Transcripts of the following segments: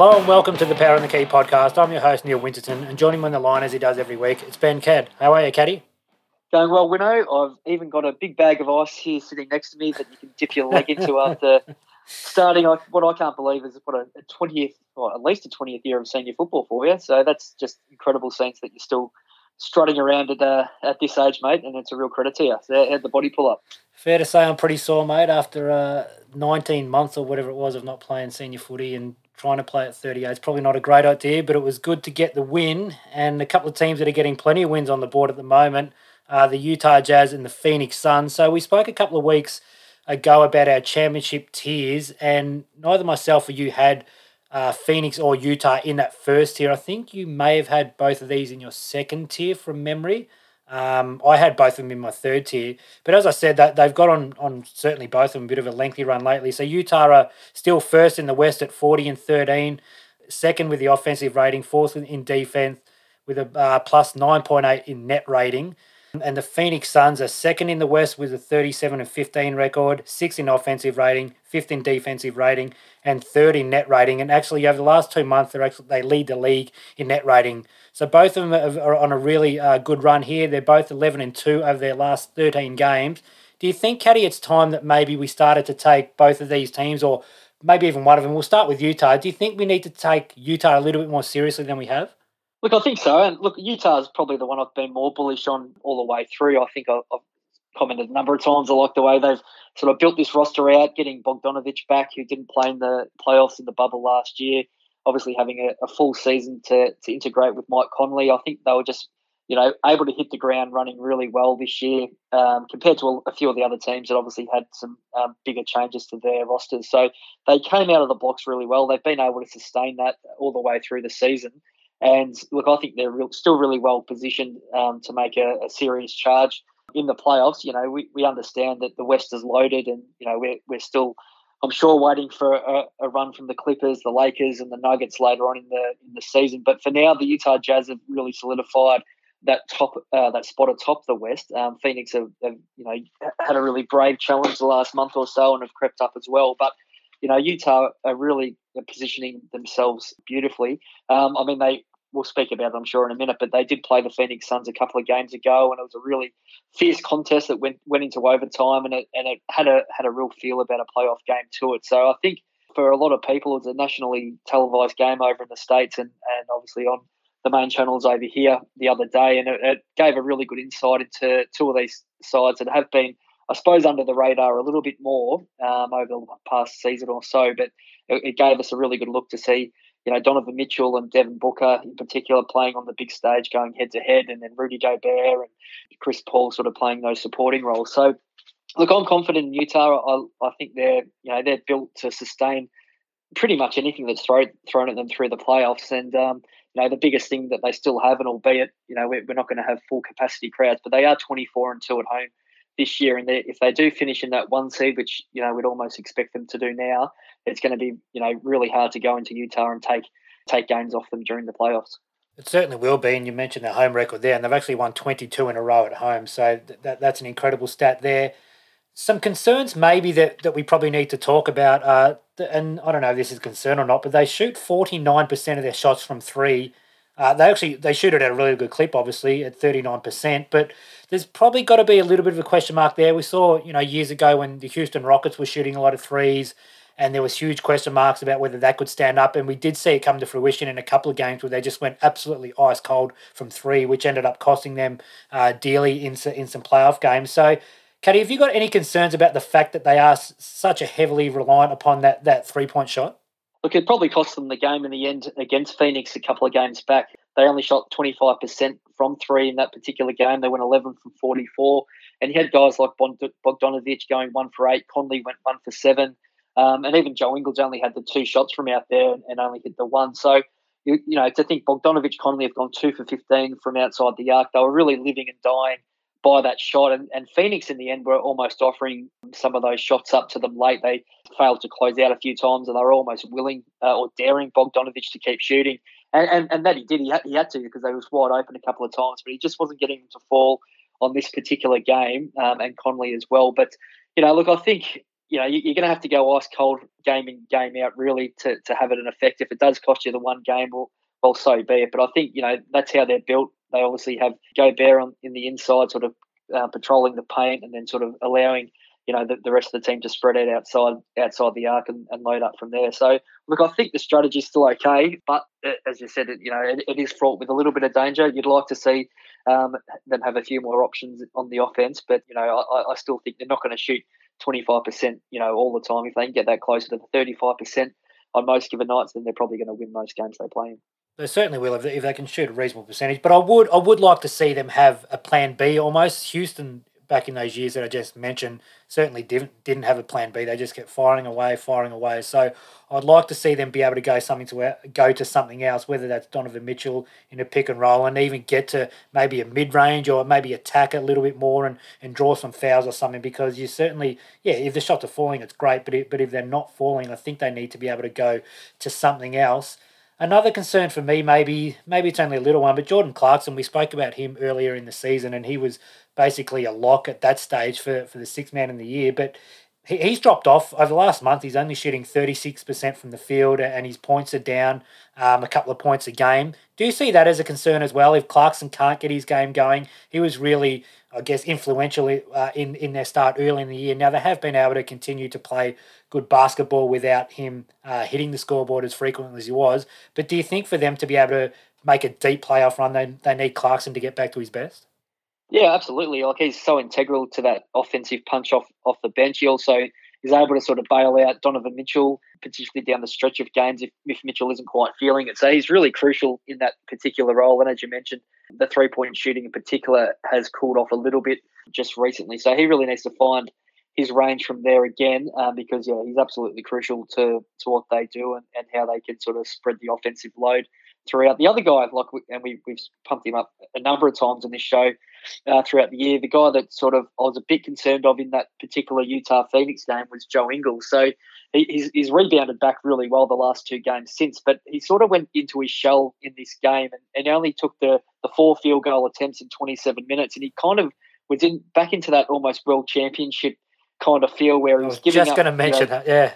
Hello and welcome to the Power and the Key podcast. I'm your host, Neil Winterton, and joining me on the line as he does every week, it's Ben Cad. How are you, Caddy? Going well, Winnow. I've even got a big bag of ice here sitting next to me that you can dip your leg into after starting what I can't believe is what a, 20th, or at least a 20th year of senior football for you. So that's just incredible sense that you're still strutting around at uh, at this age, mate, and it's a real credit to you. So how'd the body pull up? Fair to say I'm pretty sore, mate, after uh, 19 months or whatever it was of not playing senior footy and trying to play at 38. is probably not a great idea, but it was good to get the win. And a couple of teams that are getting plenty of wins on the board at the moment are the Utah Jazz and the Phoenix Suns. So we spoke a couple of weeks ago about our championship tiers, and neither myself or you had – uh, Phoenix or Utah in that first tier. I think you may have had both of these in your second tier from memory. Um, I had both of them in my third tier, but as I said, that they've got on on certainly both of them a bit of a lengthy run lately. So Utah are still first in the West at forty and thirteen, second with the offensive rating, fourth in defense with a uh, plus nine point eight in net rating. And the Phoenix Suns are second in the West with a 37 and 15 record, sixth in offensive rating, fifth in defensive rating, and third in net rating. And actually, over the last two months, they actually they lead the league in net rating. So both of them are on a really uh, good run here. They're both 11 and two over their last 13 games. Do you think, Caddy, it's time that maybe we started to take both of these teams, or maybe even one of them? We'll start with Utah. Do you think we need to take Utah a little bit more seriously than we have? Look, I think so. And look, Utah is probably the one I've been more bullish on all the way through. I think I've commented a number of times. I like the way they've sort of built this roster out, getting Bogdanovic back, who didn't play in the playoffs in the bubble last year. Obviously, having a, a full season to, to integrate with Mike Conley. I think they were just, you know, able to hit the ground running really well this year um, compared to a, few of the other teams that obviously had some um, bigger changes to their rosters. So they came out of the blocks really well. They've been able to sustain that all the way through the season. And look, I think they're real, still really well positioned um, to make a, a, serious charge in the playoffs. You know, we, we understand that the West is loaded, and you know we're we're still, I'm sure, waiting for a, a, run from the Clippers, the Lakers, and the Nuggets later on in the in the season. But for now, the Utah Jazz have really solidified that top uh, that spot atop the West. Um, Phoenix have, have, you know had a really brave challenge the last month or so and have crept up as well. But you know Utah are really positioning themselves beautifully. Um, I mean they we'll speak about it, I'm sure, in a minute. But they did play the Phoenix Suns a couple of games ago, and it was a really fierce contest that went went into overtime, and it and it had a had a real feel about a playoff game to it. So I think for a lot of people, it's a nationally televised game over in the states, and and obviously on the main channels over here the other day, and it, it gave a really good insight into two of these sides that have been. I suppose under the radar a little bit more um, over the past season or so, but it, it gave us a really good look to see you know, Donovan Mitchell and Devin Booker in particular playing on the big stage, going head to head, and then Rudy Gobert and Chris Paul sort of playing those supporting roles. So, look, I'm confident in Utah. I, I think they're, you know, they're built to sustain pretty much anything that's thrown thrown at them through the playoffs. And um, you know, the biggest thing that they still have, and albeit you know we're, we're not going to have full capacity crowds, but they are 24 and two at home this year. And if they do finish in that one seed, which you know we'd almost expect them to do now, it's going to be you know really hard to go into Utah and take take games off them during the playoffs. It certainly will be, and you mentioned their home record there, and they've actually won 22 in a row at home, so that, that's an incredible stat there. Some concerns maybe that, that we probably need to talk about, uh, and I don't know if this is concern or not, but they shoot 49% of their shots from three. Uh, they actually they shoot it at a really good clip, obviously at 39%, but there's probably got to be a little bit of a question mark there. We saw, you know, years ago when the Houston Rockets were shooting a lot of threes, and there was huge question marks about whether that could stand up. And we did see it come to fruition in a couple of games where they just went absolutely ice cold from three, which ended up costing them uh, dearly in in some playoff games. So. Caddy, have you got any concerns about the fact that they are such a heavily reliant upon that, that three point shot? Look, it probably cost them the game in the end against Phoenix a couple of games back. They only shot 25% from three in that particular game. They went 11 from 44. And you had guys like Bogdanovic going one for eight. Conley went one for seven. Um, and even Joe Ingles only had the two shots from out there and only hit the one. So, you, you know, to think Bogdanovic, Conley have gone two for 15 from outside the arc, they were really living and dying by that shot. And, and Phoenix, in the end, were almost offering some of those shots up to them late. They failed to close out a few times, and they were almost willing uh, or daring Bogdanovic to keep shooting. And, and, and that he did. He had, he had to because they was wide open a couple of times, but he just wasn't getting them to fall on this particular game, um, and Conley as well. But you know, look, I think you know, you're going to have to go ice cold game in, game out, really, to, to have it an effect. If it does cost you the one game, well, well, so be it. But I think, you know, that's how they're built. They obviously have Gobert on in the inside, sort of uh, patrolling the paint and then sort of allowing you know the, the rest of the team to spread out outside outside the arc and, and load up from there. So look, I think the strategy is still okay, but as you said, it, you know it, it is fraught with a little bit of danger. You'd like to see um, them have a few more options on the offense, but you know I, I still think they're not going to shoot twenty five percent, you know, all the time. If they can get that closer to the thirty five percent on most given nights, then they're probably going to win most games they play in. They certainly will if they, if they can shoot a reasonable percentage. But I would I would like to see them have a plan B almost. Houston back in those years that I just mentioned certainly didn't didn't have a plan B. They just kept firing away, firing away. So I'd like to see them be able to go something to go to something else, whether that's Donovan Mitchell in a pick and roll, and even get to maybe a mid range or maybe attack a little bit more and, and draw some fouls or something. Because you certainly, yeah, if the shots are falling, it's great. But it, but if they're not falling, I think they need to be able to go to something else. Another concern for me, maybe maybe it's only a little one, but Jordan Clarkson, we spoke about him earlier in the season, and he was basically a lock at that stage for, for the sixth man in the year. But he, he's dropped off over the last month. He's only shooting 36% from the field, and his points are down um, a couple of points a game. Do you see that as a concern as well? If Clarkson can't get his game going, he was really I guess, influential uh, in in their start early in the year. Now they have been able to continue to play good basketball without him uh, hitting the scoreboard as frequently as he was. But do you think for them to be able to make a deep playoff run, they they need Clarkson to get back to his best? Yeah, absolutely. Like he's so integral to that offensive punch off off the bench. He also is able to sort of bail out Donovan Mitchell, particularly down the stretch of games if, if Mitchell isn't quite feeling it. So he's really crucial in that particular role. And as you mentioned, the three point shooting in particular has cooled off a little bit just recently. So he really needs to find his range from there again um, because yeah, he's absolutely crucial to to what they do and, and how they can sort of spread the offensive load throughout. The other guy, like, and we, we've pumped him up a number of times on this show uh, throughout the year. The guy that sort of I was a bit concerned of in that particular Utah Phoenix game was Joe Ingles. So he, he's, he's rebounded back really well the last two games since, but he sort of went into his shell in this game and, and only took the, the four field goal attempts in 27 minutes. And he kind of was in back into that almost world championship kind of feel where he was, was giving just going to mention you know, that, yeah.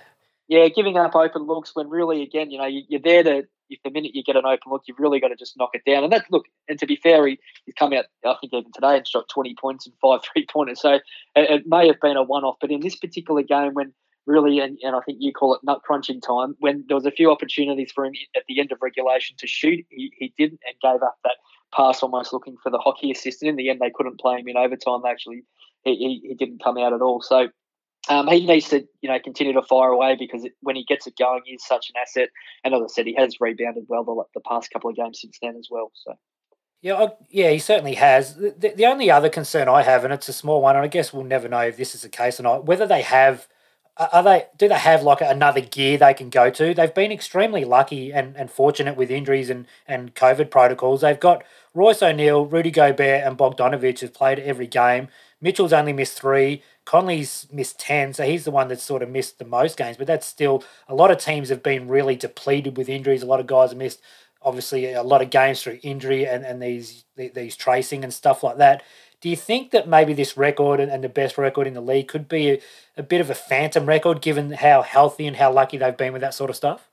Yeah, giving up open looks when really, again, you know, you, you're there to if the minute you get an open look, you've really got to just knock it down. And that look, and to be fair, he, he's come out, I think even today, and shot 20 points and five three pointers. So it, it, may have been a one off, but in this particular game, when really, and, and I think you call it nut crunching time, when there was a few opportunities for him at the end of regulation to shoot, he, he didn't and gave up that pass almost looking for the hockey assistant. In the end, they couldn't play him in overtime. They actually, he, he, he didn't come out at all. So um, he needs to, you know, continue to fire away because it, when he gets it going, he's such an asset. And as I said, he has rebounded well the, the past couple of games since then as well. So. Yeah, I, yeah, he certainly has. The, the only other concern I have, and it's a small one, and I guess we'll never know if this is the case or not, whether they have, are they, do they have like another gear they can go to? They've been extremely lucky and, and fortunate with injuries and, and COVID protocols. They've got Royce O'Neale, Rudy Gobert, and Bogdanovic have played every game. Mitchell's only missed three. Conley's missed 10, so he's the one that's sort of missed the most games, but that's still a lot of teams have been really depleted with injuries. A lot of guys have missed, obviously, a lot of games through injury and, and these these tracing and stuff like that. Do you think that maybe this record and, the best record in the league could be a, a bit of a phantom record given how healthy and how lucky they've been with that sort of stuff?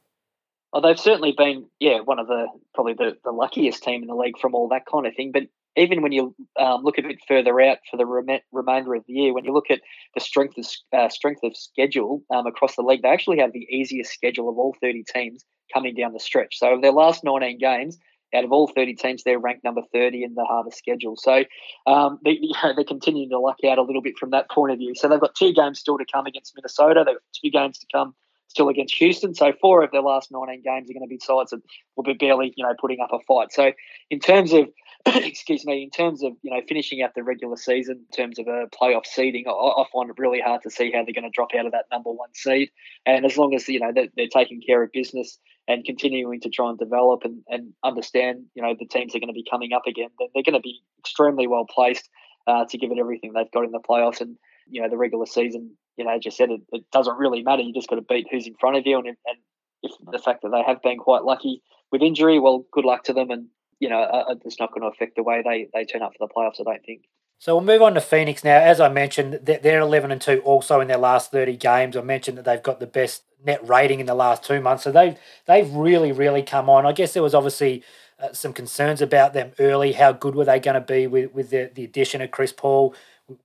Well, they've certainly been, yeah, one of the probably the, the luckiest team in the league from all that kind of thing. But even when you um, look a bit further out for the rem- remainder of the year, when you look at the strength of uh, strength of schedule um, across the league, they actually have the easiest schedule of all 30 teams coming down the stretch. So their last 19 games, out of all 30 teams, they're ranked number 30 in the hardest schedule. So um, they, you know, they're continuing to luck out a little bit from that point of view. So they've got two games still to come against Minnesota. They've got two games to come still against Houston. So four of their last 19 games are going to be sides that will be barely, you know, putting up a fight. So in terms of excuse me, in terms of you know finishing out the regular season, in terms of a playoff seeding, I, I find it really hard to see how they're going to drop out of that number one seed. And as long as you know they're, they're taking care of business and continuing to try and develop and, and understand, you know, the teams are going to be coming up again, then they're going to be extremely well placed uh, to give it everything they've got in the playoffs. And you know, the regular season, you know, you said, it, it doesn't really matter. You just got to beat who's in front of you, and, and if the fact that they have been quite lucky with injury, well, good luck to them, and you know, uh, it's not going to affect the way they, they turn up for the playoffs, I don't think. So we'll move on to Phoenix now. As I mentioned, they're 11 and 2 also in their last 30 games. I mentioned that they've got the best net rating in the last two months. So they've, they've really, really come on. I guess there was obviously uh, some concerns about them early. How good were they going to be with, with the, the addition of Chris Paul?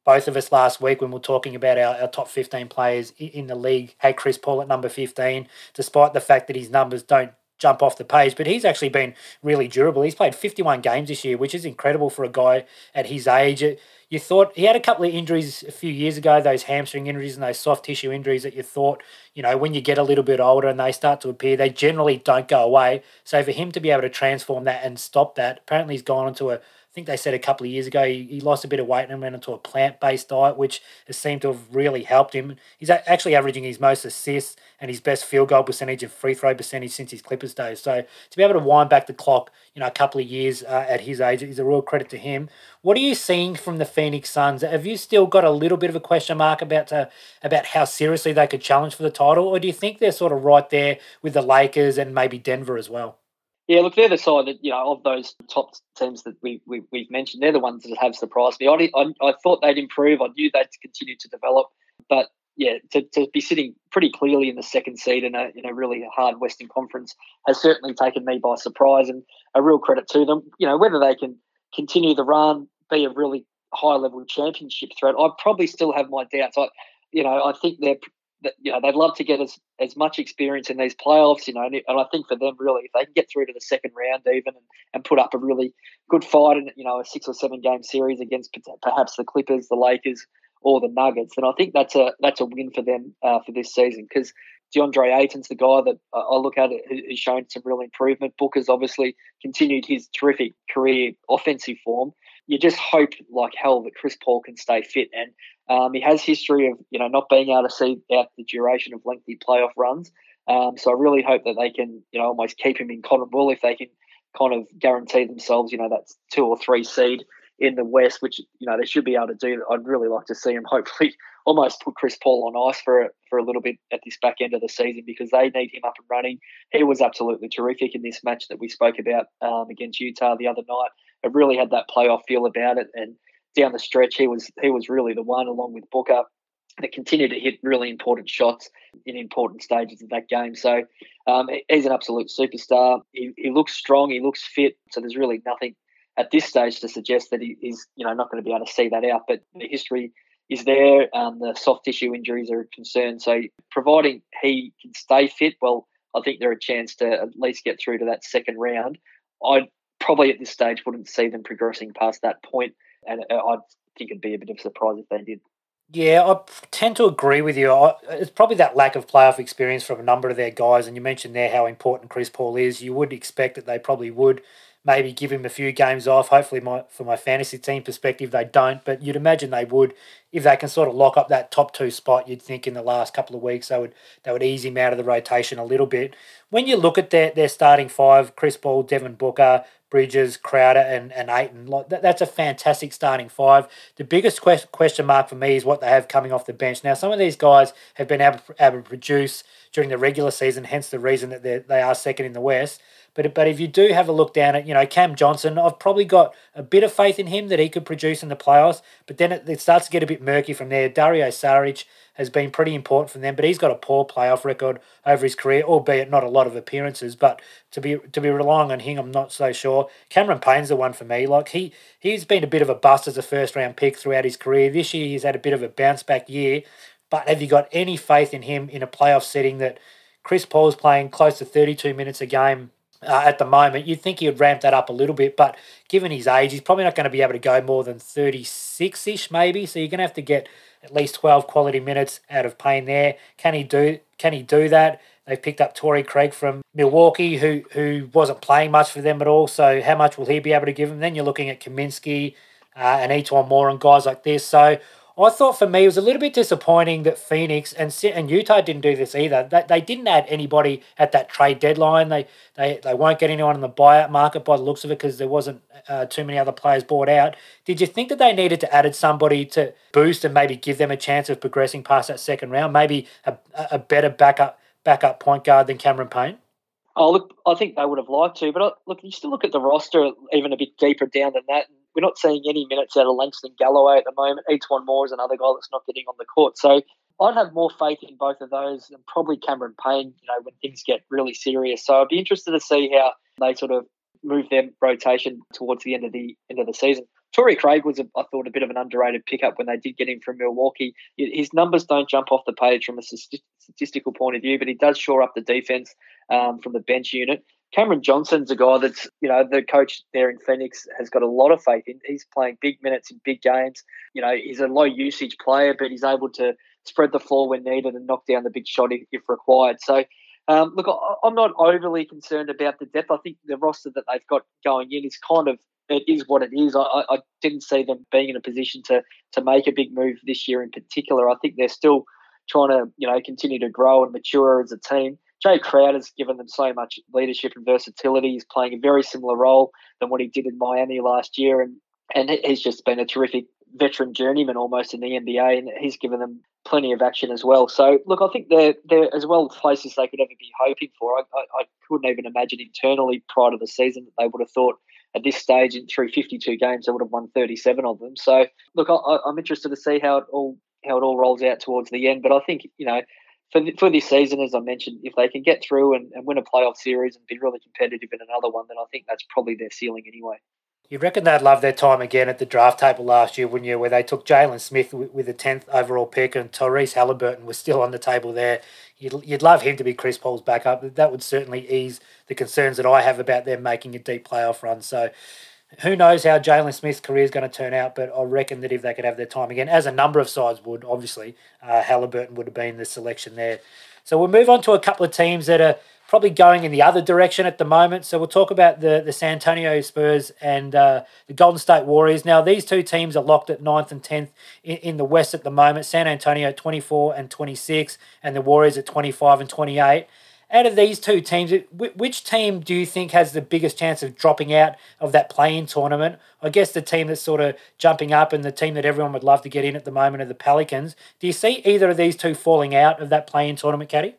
Both of us last week, when we are talking about our, our top 15 players in the league, had Chris Paul at number 15, despite the fact that his numbers don't jump off the page, but he's actually been really durable. He's played 51 games this year, which is incredible for a guy at his age. You thought he had a couple of injuries a few years ago, those hamstring injuries and those soft tissue injuries that you thought, you know, when you get a little bit older and they start to appear, they generally don't go away. So for him to be able to transform that and stop that, apparently he's gone into a think they said a couple of years ago he, he lost a bit of weight and went into a plant based diet, which has seemed to have really helped him. He's actually averaging his most assists and his best field goal percentage and free throw percentage since his Clippers days. So to be able to wind back the clock, you know, a couple of years uh, at his age is a real credit to him. What are you seeing from the Phoenix Suns? Have you still got a little bit of a question mark about to, uh, about how seriously they could challenge for the title, or do you think they're sort of right there with the Lakers and maybe Denver as well? Yeah, look, they're the side that you know of those top teams that we, we have mentioned. They're the ones that have surprised me. I, I, I thought they'd improve. I knew they'd continue to develop, but yeah, to, to be sitting pretty clearly in the second seed in a in a really hard Western Conference has certainly taken me by surprise, and a real credit to them. You know, whether they can continue the run, be a really high level championship threat, I probably still have my doubts. I, you know, I think they're you know they'd love to get as, as much experience in these playoffs, you know, and, I think for them really, if they can get through to the second round even and, and put up a really good fight in you know a six or seven game series against perhaps the Clippers, the Lakers, or the Nuggets, then I think that's a that's a win for them uh, for this season because DeAndre Ayton's the guy that I look at who's shown some real improvement. Booker's obviously continued his terrific career offensive form. You just hope like hell that Chris Paul can stay fit and um, he has history of you know not being able to see out the duration of lengthy playoff runs. Um, so I really hope that they can you know almost keep him in cotton wool if they can kind of guarantee themselves you know that's two or three seed in the West, which you know they should be able to do. I'd really like to see him hopefully almost put Chris Paul on ice for for a little bit at this back end of the season because they need him up and running. He was absolutely terrific in this match that we spoke about um, against Utah the other night. It really had that playoff feel about it, and down the stretch, he was he was really the one, along with Booker, that continued to hit really important shots in important stages of that game. So um, he's an absolute superstar. He, he looks strong. He looks fit. So there's really nothing at this stage to suggest that he, he's you know not going to be able to see that out. But the history is there. Um, the soft tissue injuries are a concern. So providing he can stay fit, well, I think they're a chance to at least get through to that second round. I probably at this stage wouldn't see them progressing past that point and uh, I think it'd be a bit of a surprise if they did. Yeah, I tend to agree with you. It's probably that lack of playoff experience from a number of their guys, and you mentioned there how important Chris Paul is. You would expect that they probably would maybe give him a few games off. Hopefully, my for my fantasy team perspective, they don't, but you'd imagine they would if they can sort of lock up that top two spot. You'd think in the last couple of weeks they would they would ease him out of the rotation a little bit. When you look at their their starting five, Chris Paul, Devin Booker, Bridges, Crowder, and, and Ayton. Like that, that's a fantastic starting five. The biggest que- question mark for me is what they have coming off the bench. Now, some of these guys have been able, able to produce during the regular season, hence the reason that they are second in the West. But but if you do have a look down at you know Cam Johnson, I've probably got a bit of faith in him that he could produce in the playoffs. But then it, it starts to get a bit murky from there. Dario Saric has been pretty important for them, but he's got a poor playoff record over his career, albeit not a lot of appearances. But to be to be relying on him, I'm not so sure. Cameron Payne's the one for me. Like he he's been a bit of a bust as a first round pick throughout his career. This year he's had a bit of a bounce back year. But have you got any faith in him in a playoff setting that Chris Paul's playing close to 32 minutes a game uh, at the moment. You'd think he would ramp that up a little bit, but given his age, he's probably not going to be able to go more than 36 ish, maybe. So you're going to have to get at least 12 quality minutes out of Payne there. Can he do can he do that? They've picked up Torrey Craig from Milwaukee, who who wasn't playing much for them at all. So how much will he be able to give them? Then you're looking at Kaminsky uh, and E'Twaun Moore and guys like this. So I thought for me it was a little bit disappointing that Phoenix and and Utah didn't do this either. They, they didn't add anybody at that trade deadline. They they they won't get anyone in the buyout market by the looks of it because there wasn't uh, too many other players bought out. Did you think that they needed to add somebody to boost and maybe give them a chance of progressing past that second round? Maybe a, a better backup backup point guard than Cameron Payne. Oh, look, I think they would have liked to, but uh, look, you still look at the roster even a bit deeper down than that. We're not seeing any minutes out of Langston Galloway at the moment. E'Twaun Moore is another guy that's not getting on the court. So I'd have more faith in both of those and probably Cameron Payne, you know, when things get really serious. So I'd be interested to see how they sort of move their rotation towards the end of the end of the season. Torrey Craig was, a, I thought, a bit of an underrated pickup when they did get him from Milwaukee. His numbers don't jump off the page from a statistical point of view, but he does shore up the defense um, from the bench unit. Cameron Johnson's a guy that's, you know, the coach there in Phoenix has got a lot of faith in. He's playing big minutes in big games. You know, he's a low usage player, but he's able to spread the floor when needed and knock down the big shot if, required. So, um, look, I, am not overly concerned about the depth. I think the roster that they've got going in is kind of it is what it is. I, I didn't see them being in a position to to make a big move this year in particular. I think they're still trying to you know continue to grow and mature as a team. Jae Crowder's given them so much leadership and versatility. He's playing a very similar role than what he did in Miami last year, and and he's just been a terrific veteran journeyman almost in the NBA, and he's given them plenty of action as well. So, look, I think they're they're as well places they could ever be hoping for. I, I, I couldn't even imagine internally prior to the season that they would have thought at this stage in through 52 games they would have won 37 of them. So, look, I, I'm interested to see how it all how it all rolls out towards the end. But I think you know. For, for this season, as I mentioned, if they can get through and, and win a playoff series and be really competitive in another one, then I think that's probably their ceiling anyway. You reckon they'd love their time again at the draft table last year, wouldn't you? Where they took Jalen Smith with, the 10th overall pick and Tyrese Halliburton was still on the table there. You'd, you'd love him to be Chris Paul's backup. That would certainly ease the concerns that I have about them making a deep playoff run. So who knows how Jalen Smith's career is going to turn out, but I reckon that if they could have their time again, as a number of sides would, obviously, uh, Halliburton would have been the selection there. So we'll move on to a couple of teams that are probably going in the other direction at the moment. So we'll talk about the, the San Antonio Spurs and uh, the Golden State Warriors. Now, these two teams are locked at 9th and 10th in, in the West at the moment. San Antonio at 24 and 26, and the Warriors at 25 and 28. Out of these two teams, which team do you think has the biggest chance of dropping out of that play-in tournament? I guess the team that's sort of jumping up and the team that everyone would love to get in at the moment are the Pelicans. Do you see either of these two falling out of that play-in tournament, Caddy?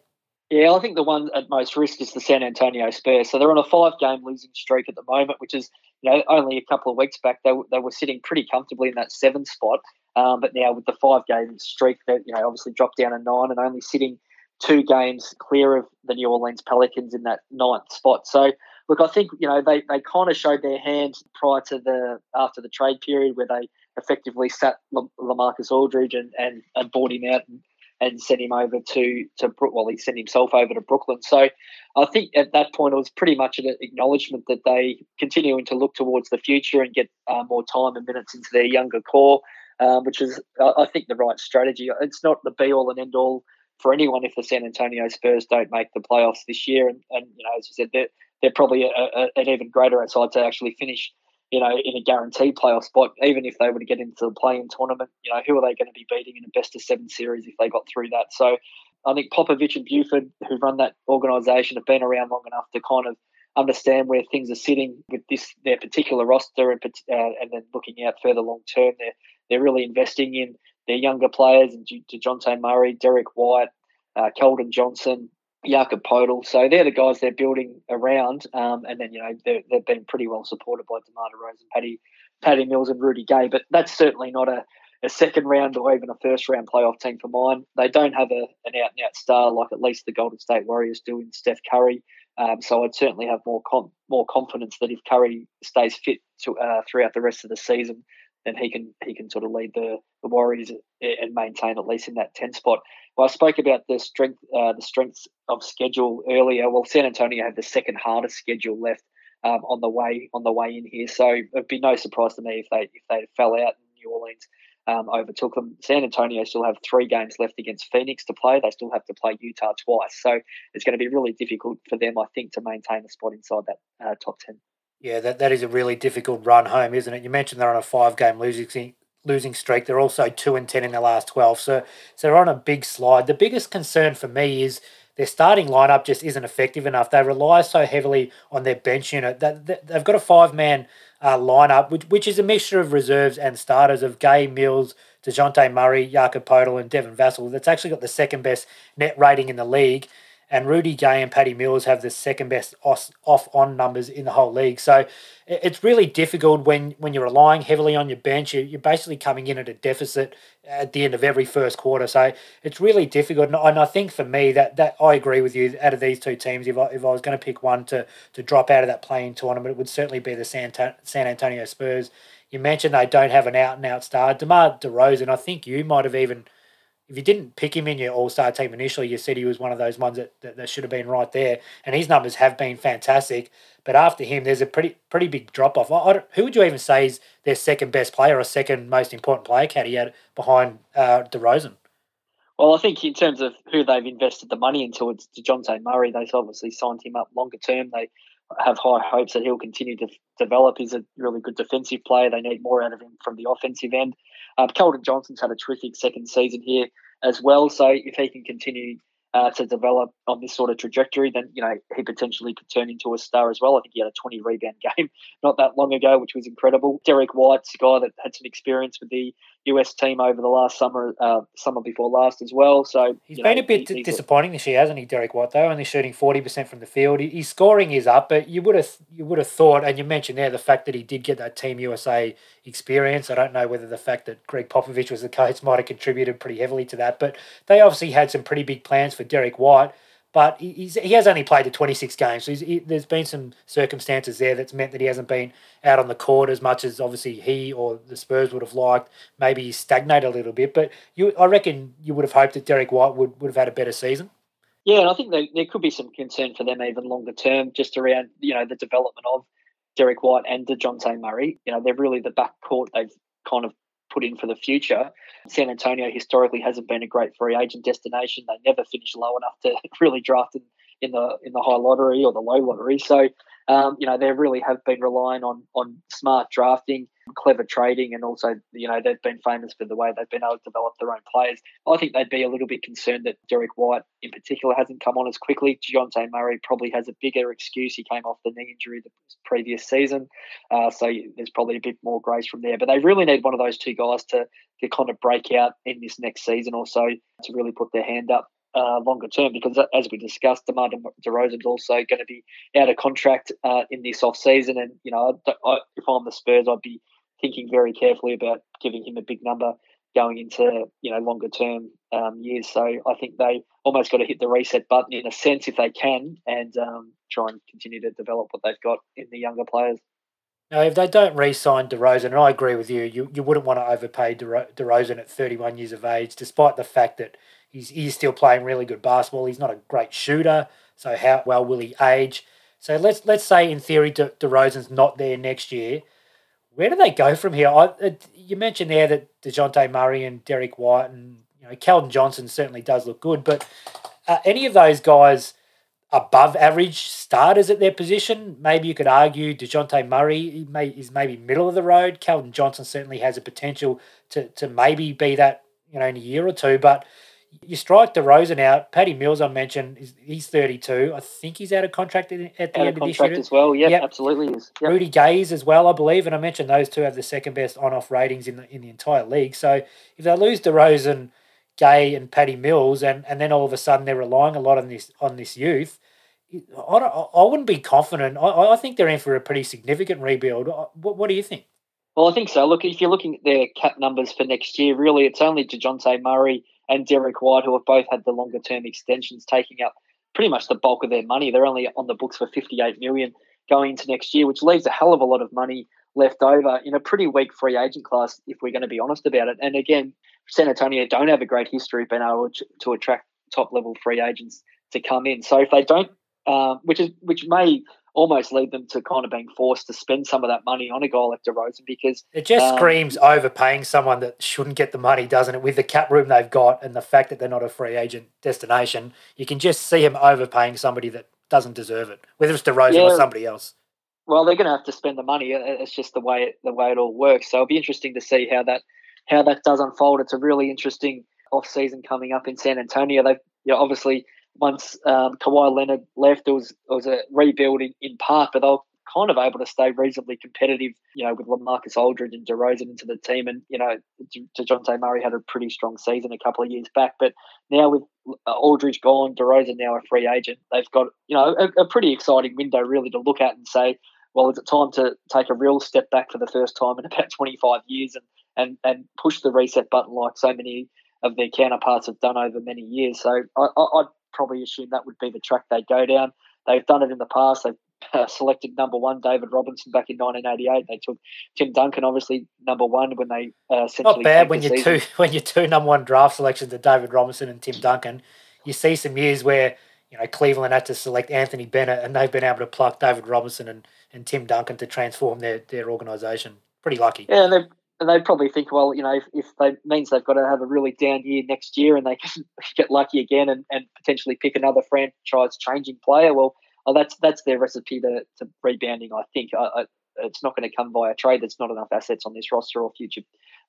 Yeah, I think the one at most risk is the San Antonio Spurs. So they're on a five-game losing streak at the moment, which is you know only a couple of weeks back they they were sitting pretty comfortably in that seventh spot. Um, but now with the five-game streak, that you know obviously dropped down to nine and only sitting two games clear of the New Orleans Pelicans in that ninth spot. So look, I think you know they, they kind of showed their hand prior to the after the trade period where they effectively sat Lamarcus Aldridge and, and, and bought him out and and sent him over to to well, he sent himself over to Brooklyn. So I think at that point it was pretty much an acknowledgement that they continuing to look towards the future and get uh, more time and minutes into their younger core, um, which is I think the right strategy. It's not the be all and end all for anyone if the San Antonio Spurs don't make the playoffs this year, and, and you know as you said they're they're probably a, a, an even greater outside to actually finish you know, in a guaranteed playoff spot, even if they were to get into the play-in tournament, you know, who are they going to be beating in a best of seven series if they got through that? So I think Popovich and Buford, who run that organisation, have been around long enough to kind of understand where things are sitting with this their particular roster, and, uh, and then looking out further long term. They're they're really investing in their younger players and Dejounte Murray, Derrick White, uh, Keldon Johnson, Jakob Poeltl. So they're the guys they're building around. Um, and then, you know, they've been pretty well supported by DeMar DeRozan, Patty, Patty Mills and Rudy Gay. But that's certainly not a, a second round or even a first round playoff team for mine. They don't have a, an out and out star like at least the Golden State Warriors do in Steph Curry. Um, so I'd certainly have more com- more confidence that if Curry stays fit to, uh, throughout the rest of the season, then he can he can sort of lead the, the Warriors and maintain at least in that ten spot. Well, I spoke about the strength uh, the strengths of schedule earlier. Well, San Antonio have the second hardest schedule left um, on the way on the way in here, so it'd be no surprise to me if they if they fell out and New Orleans um, overtook them. San Antonio still have three games left against Phoenix to play. They still have to play Utah twice, so it's going to be really difficult for them, I think, to maintain a spot inside that uh, top ten. Yeah, that, that is a really difficult run home, isn't it? You mentioned they're on a five game losing losing streak. They're also two and ten in the last twelve, so so they're on a big slide. The biggest concern for me is their starting lineup just isn't effective enough. They rely so heavily on their bench unit that they've got a five man uh, lineup, which which is a mixture of reserves and starters of Gay Mills, Dejounte Murray, Jakob Poeltl, and Devin Vassell. That's actually got the second best net rating in the league. And Rudy Gay and Patty Mills have the second best off on numbers in the whole league. So it's really difficult when, when you're relying heavily on your bench. You're basically coming in at a deficit at the end of every first quarter. So it's really difficult. And I think for me that, that I agree with you. Out of these two teams, if I, if I was going to pick one to, to drop out of that play-in tournament, it would certainly be the San, San Antonio Spurs. You mentioned they don't have an out and out star. DeMar DeRozan, I think you might have even – if you didn't pick him in your All Star team initially, you said he was one of those ones that, that, that, should have been right there, and his numbers have been fantastic. But after him, there's a pretty pretty big drop off. who would you even say is their second best player or second most important player, Caddy, had behind uh, DeRozan? Well, I think in terms of who they've invested the money into, it's Dejounte Murray. They've obviously signed him up longer term. They have high hopes that he'll continue to develop. He's a really good defensive player. They need more out of him from the offensive end. Um, Johnson's had a terrific second season here as well. So if he can continue uh, to develop on this sort of trajectory, then you know he potentially could turn into a star as well. I think he had a 20 rebound game not that long ago, which was incredible. Derrick White's a guy that had some experience with the US team over the last summer, uh, summer before last as well. So he's been know, a bit he, disappointing this year, hasn't he, Derrick White? Though only shooting 40 percent from the field. His scoring is up, but you would have you would have thought, and you mentioned there the fact that he did get that Team USA experience. I don't know whether the fact that Gregg Popovich was the coach might have contributed pretty heavily to that, but they obviously had some pretty big plans for Derrick White but he's, he has only played the 26 games. So he, there's been some circumstances there that's meant that he hasn't been out on the court as much as obviously he or the Spurs would have liked. Maybe he stagnated a little bit, but you, I reckon you would have hoped that Derrick White would, would have had a better season. Yeah, and I think there, there could be some concern for them even longer term, just around you know the development of Derrick White and Dejounte Murray. You know, they're really the backcourt they've kind of put in for the future. San Antonio historically hasn't been a great free agent destination. They never finish low enough to really draft in, in the in the high lottery or the low lottery. So um, you know, they really have been relying on on smart drafting, clever trading, and also, you know, they've been famous for the way they've been able to develop their own players. I think they'd be a little bit concerned that Derrick White, in particular, hasn't come on as quickly. Dejounte Murray probably has a bigger excuse. He came off the knee injury the previous season, uh, so there's probably a bit more grace from there. But they really need one of those two guys to to kind of break out in this next season or so to really put their hand up uh, longer term because, as we discussed, DeMar DeRozan's also going to be out of contract uh, in this off season, and you know, I, I, if I'm the Spurs, I'd be thinking very carefully about giving him a big number going into you know longer term um, years. So I think they almost got to hit the reset button in a sense if they can, and um, try and continue to develop what they've got in the younger players. Now, if they don't re-sign DeRozan, and I agree with you, you, you wouldn't want to overpay DeRozan at 31 years of age, despite the fact that He's, he's still playing really good basketball. He's not a great shooter, so how well will he age? So let's let's say in theory De, DeRozan's not there next year. Where do they go from here? I, uh, you mentioned there that Dejounte Murray and Derrick White and you know Keldon Johnson certainly does look good, but any of those guys above average starters at their position? Maybe you could argue Dejounte Murray may, is maybe middle of the road. Keldon Johnson certainly has a potential to to maybe be that you know in a year or two, but you strike DeRozan out. Patty Mills, I mentioned, he's 32. I think he's out of contract at the out end of, this year. as well. Yeah, yep. absolutely is. Yep. Rudy Gay's as well, I believe, and I mentioned those two have the second best on-off ratings in the in the entire league. So if they lose DeRozan, Gay, and Patty Mills, and, and then all of a sudden they're relying a lot on this on this youth, I, I wouldn't be confident. I, I think they're in for a pretty significant rebuild. What, what do you think? Well, I think so. Look, if you're looking at their cap numbers for next year, really, it's only Dejounte Murray and Derrick White, who have both had the longer term extensions, taking up pretty much the bulk of their money. They're only on the books for 58 million going into next year, which leaves a hell of a lot of money left over in a pretty weak free agent class, if we're going to be honest about it. And again, San Antonio don't have a great history of being able to attract top level free agents to come in. So if they don't, um, which is which may almost lead them to kind of being forced to spend some of that money on a guy like DeRozan because it just um, screams overpaying someone that shouldn't get the money, doesn't it? With the cap room they've got and the fact that they're not a free agent destination, you can just see him overpaying somebody that doesn't deserve it, whether it's DeRozan yeah, or somebody else. Well, they're going to have to spend the money. It's just the way it, the way it all works. So it'll be interesting to see how that how that does unfold. It's a really interesting off season coming up in San Antonio. They've you know, obviously once um, Kawhi Leonard left, it was it was a rebuilding in, part, but they'll kind of able to stay reasonably competitive, you know, with Lamarcus Aldridge and DeRozan into the team. And, you know, DeJounte Murray had a pretty strong season a couple of years back. But now with uh, Aldridge gone, DeRozan now a free agent, they've got, you know, a, a pretty exciting window really to look at and say, well, is it time to take a real step back for the first time in about 25 years and, and, and push the reset button like so many of their counterparts have done over many years. So I, would probably assume that would be the track they go down. They've done it in the past. They've uh, selected number one David Robinson back in 1988. They took Tim Duncan, obviously number one when they uh, essentially not bad when you two when you two number one draft selections are David Robinson and Tim Duncan. You see some years where you know Cleveland had to select Anthony Bennett, and they've been able to pluck David Robinson and, and Tim Duncan to transform their their organisation. Pretty lucky. Yeah, and they've and they probably think, well, you know, if, if they means they've got to have a really down year next year and they can get lucky again and, and potentially pick another franchise changing player, well, oh, that's that's their recipe to, to rebounding. I think I, I, it's not going to come via trade. There's not enough assets on this roster or future,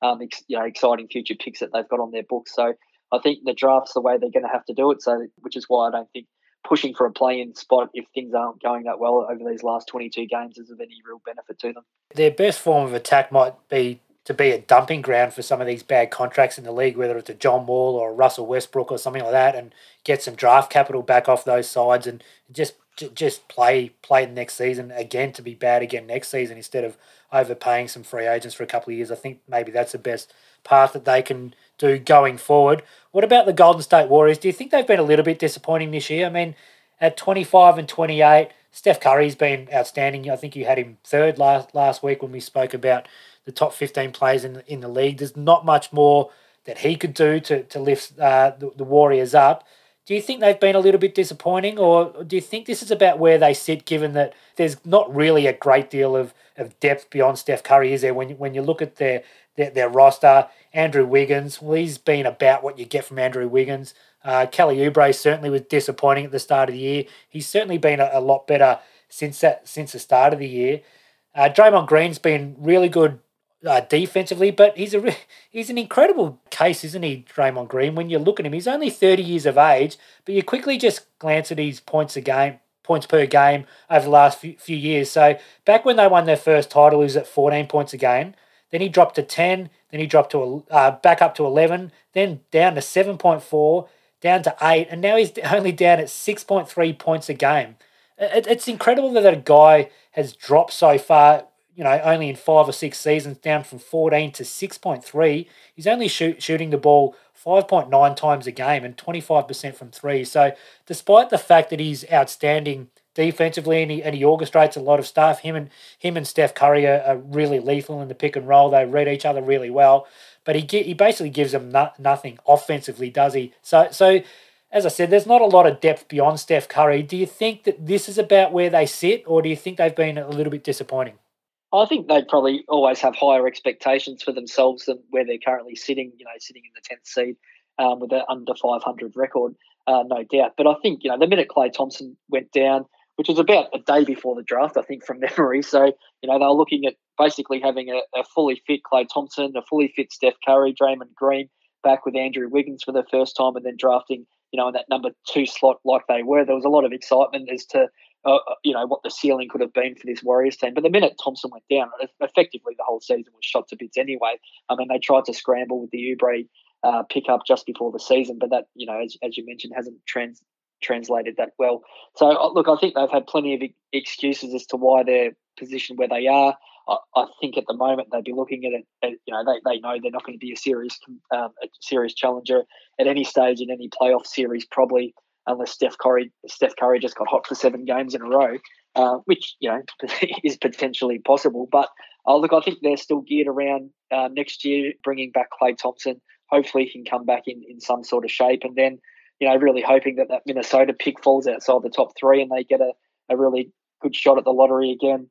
um, ex, you know, exciting future picks that they've got on their books. So I think the draft's the way they're going to have to do it. So which is why I don't think pushing for a play-in spot if things aren't going that well over these last 22 games is of any real benefit to them. Their best form of attack might be to be a dumping ground for some of these bad contracts in the league, whether it's a John Wall or a Russell Westbrook or something like that, and get some draft capital back off those sides and just just play play next season again to be bad again next season instead of overpaying some free agents for a couple of years. I think maybe that's the best path that they can do going forward. What about the Golden State Warriors? Do you think they've been a little bit disappointing this year? I mean, at 25 and 28, Steph Curry's been outstanding. I think you had him third last last week when we spoke about the top 15 players in, in the league. There's not much more that he could do to, to lift uh, the, the Warriors up. Do you think they've been a little bit disappointing, or do you think this is about where they sit, given that there's not really a great deal of, of depth beyond Steph Curry, is there? When you, when you look at their, their, their roster, Andrew Wiggins, well, he's been about what you get from Andrew Wiggins. Uh, Kelly Oubre certainly was disappointing at the start of the year. He's certainly been a, a lot better since that since the start of the year. Uh, Draymond Green's been really good uh, defensively, but he's a he's an incredible case, isn't he, Draymond Green? When you look at him, he's only thirty years of age, but you quickly just glance at his points a game, points per game over the last few, years. So back when they won their first title, he was at fourteen points a game. Then he dropped to ten. Then he dropped to uh, back up to eleven. Then down to seven point four, down to eight, and now he's only down at six point three points a game. It, it's incredible that a guy has dropped so far you know, only in five or six seasons, down from 14 to 6.3. He's only shoot, shooting the ball 5.9 times a game and 25% from three. So, despite the fact that he's outstanding defensively and he, and he orchestrates a lot of stuff, him and him and Steph Curry are, are really lethal in the pick and roll. They read each other really well, but he he basically gives them no, nothing offensively, does he? So so. As I said, there's not a lot of depth beyond Steph Curry. Do you think that this is about where they sit, or do you think they've been a little bit disappointing? I think they probably always have higher expectations for themselves than where they're currently sitting. You know, sitting in the tenth seed um, with an under five hundred record, uh, no doubt. But I think you know the minute Klay Thompson went down, which was about a day before the draft, I think from memory. So you know they were looking at basically having a, a fully fit Klay Thompson, a fully fit Steph Curry, Draymond Green back with Andrew Wiggins for the first time, and then drafting you know in that number two slot like they were. There was a lot of excitement as to uh, uh, you know what the ceiling could have been for this Warriors team. But the minute Thompson went down, effectively the whole season was shot to bits anyway. I mean, they tried to scramble with the Oubre uh, pickup just before the season, but that you know, as, as you mentioned, hasn't trans translated that well. So uh, look, I think they've had plenty of excuses as to why they're positioned where they are. I, think at the moment they'd be looking at it. You know, they, they know they're not going to be a serious um, a serious challenger at any stage in any playoff series, probably unless Steph Curry Steph Curry just got hot for seven games in a row, uh, which you know is potentially possible. But uh, look, I think they're still geared around uh, next year, bringing back Klay Thompson. Hopefully, he can come back in in some sort of shape, and then you know really hoping that that Minnesota pick falls outside the top three and they get a, a really good shot at the lottery again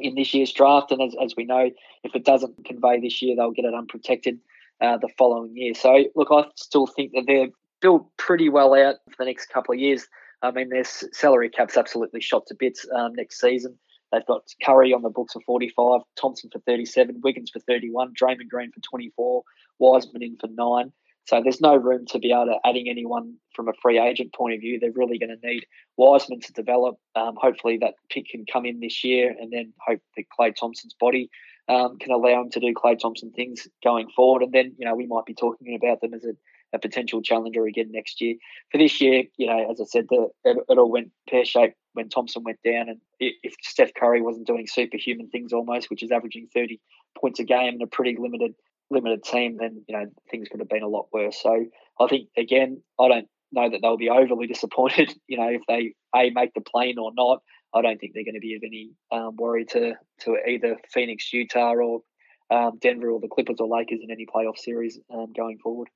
in this year's draft. And as, as we know, if it doesn't convey this year, they'll get it unprotected uh, the following year. So, look, I still think that they're built pretty well out for the next couple of years. I mean, their salary cap's absolutely shot to bits um, next season. They've got Curry on the books for 45, Thompson for 37, Wiggins for 31, Draymond Green for 24, Wiseman in for nine. So there's no room to be able to adding anyone from a free agent point of view. They're really going to need Wiseman to develop. Um, hopefully that pick can come in this year, and then hope that Klay Thompson's body um, can allow him to do Klay Thompson things going forward. And then you know we might be talking about them as a, a potential challenger again next year. For this year, you know, as I said, the, it, it all went pear shaped when Thompson went down, and if Steph Curry wasn't doing superhuman things almost, which is averaging 30 points a game in a pretty limited limited team, then you know things could have been a lot worse. So I think again, I don't know that they'll be overly disappointed. You know, if they a make the plane or not, I don't think they're going to be of any um, worry to to either Phoenix, Utah, or um, Denver, or the Clippers or Lakers in any playoff series um, going forward.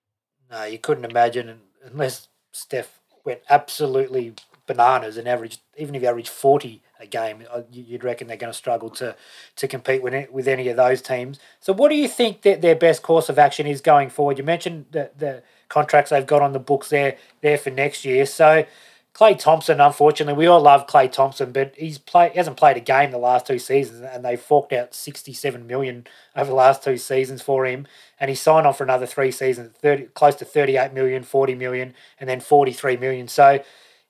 No, you couldn't imagine unless Steph went absolutely bananas and averaged even if he averaged forty a game, uh, you'd reckon they're going to struggle to to compete with with any of those teams. So, what do you think that their best course of action is going forward? You mentioned the the contracts they've got on the books there there for next year. So, Klay Thompson, unfortunately, we all love Klay Thompson, but he's play he hasn't played a game the last two seasons, and they forked out sixty seven million over the last two seasons for him, and he signed on for another three seasons, 30, close to 38 million, 40 million, and then forty three million. So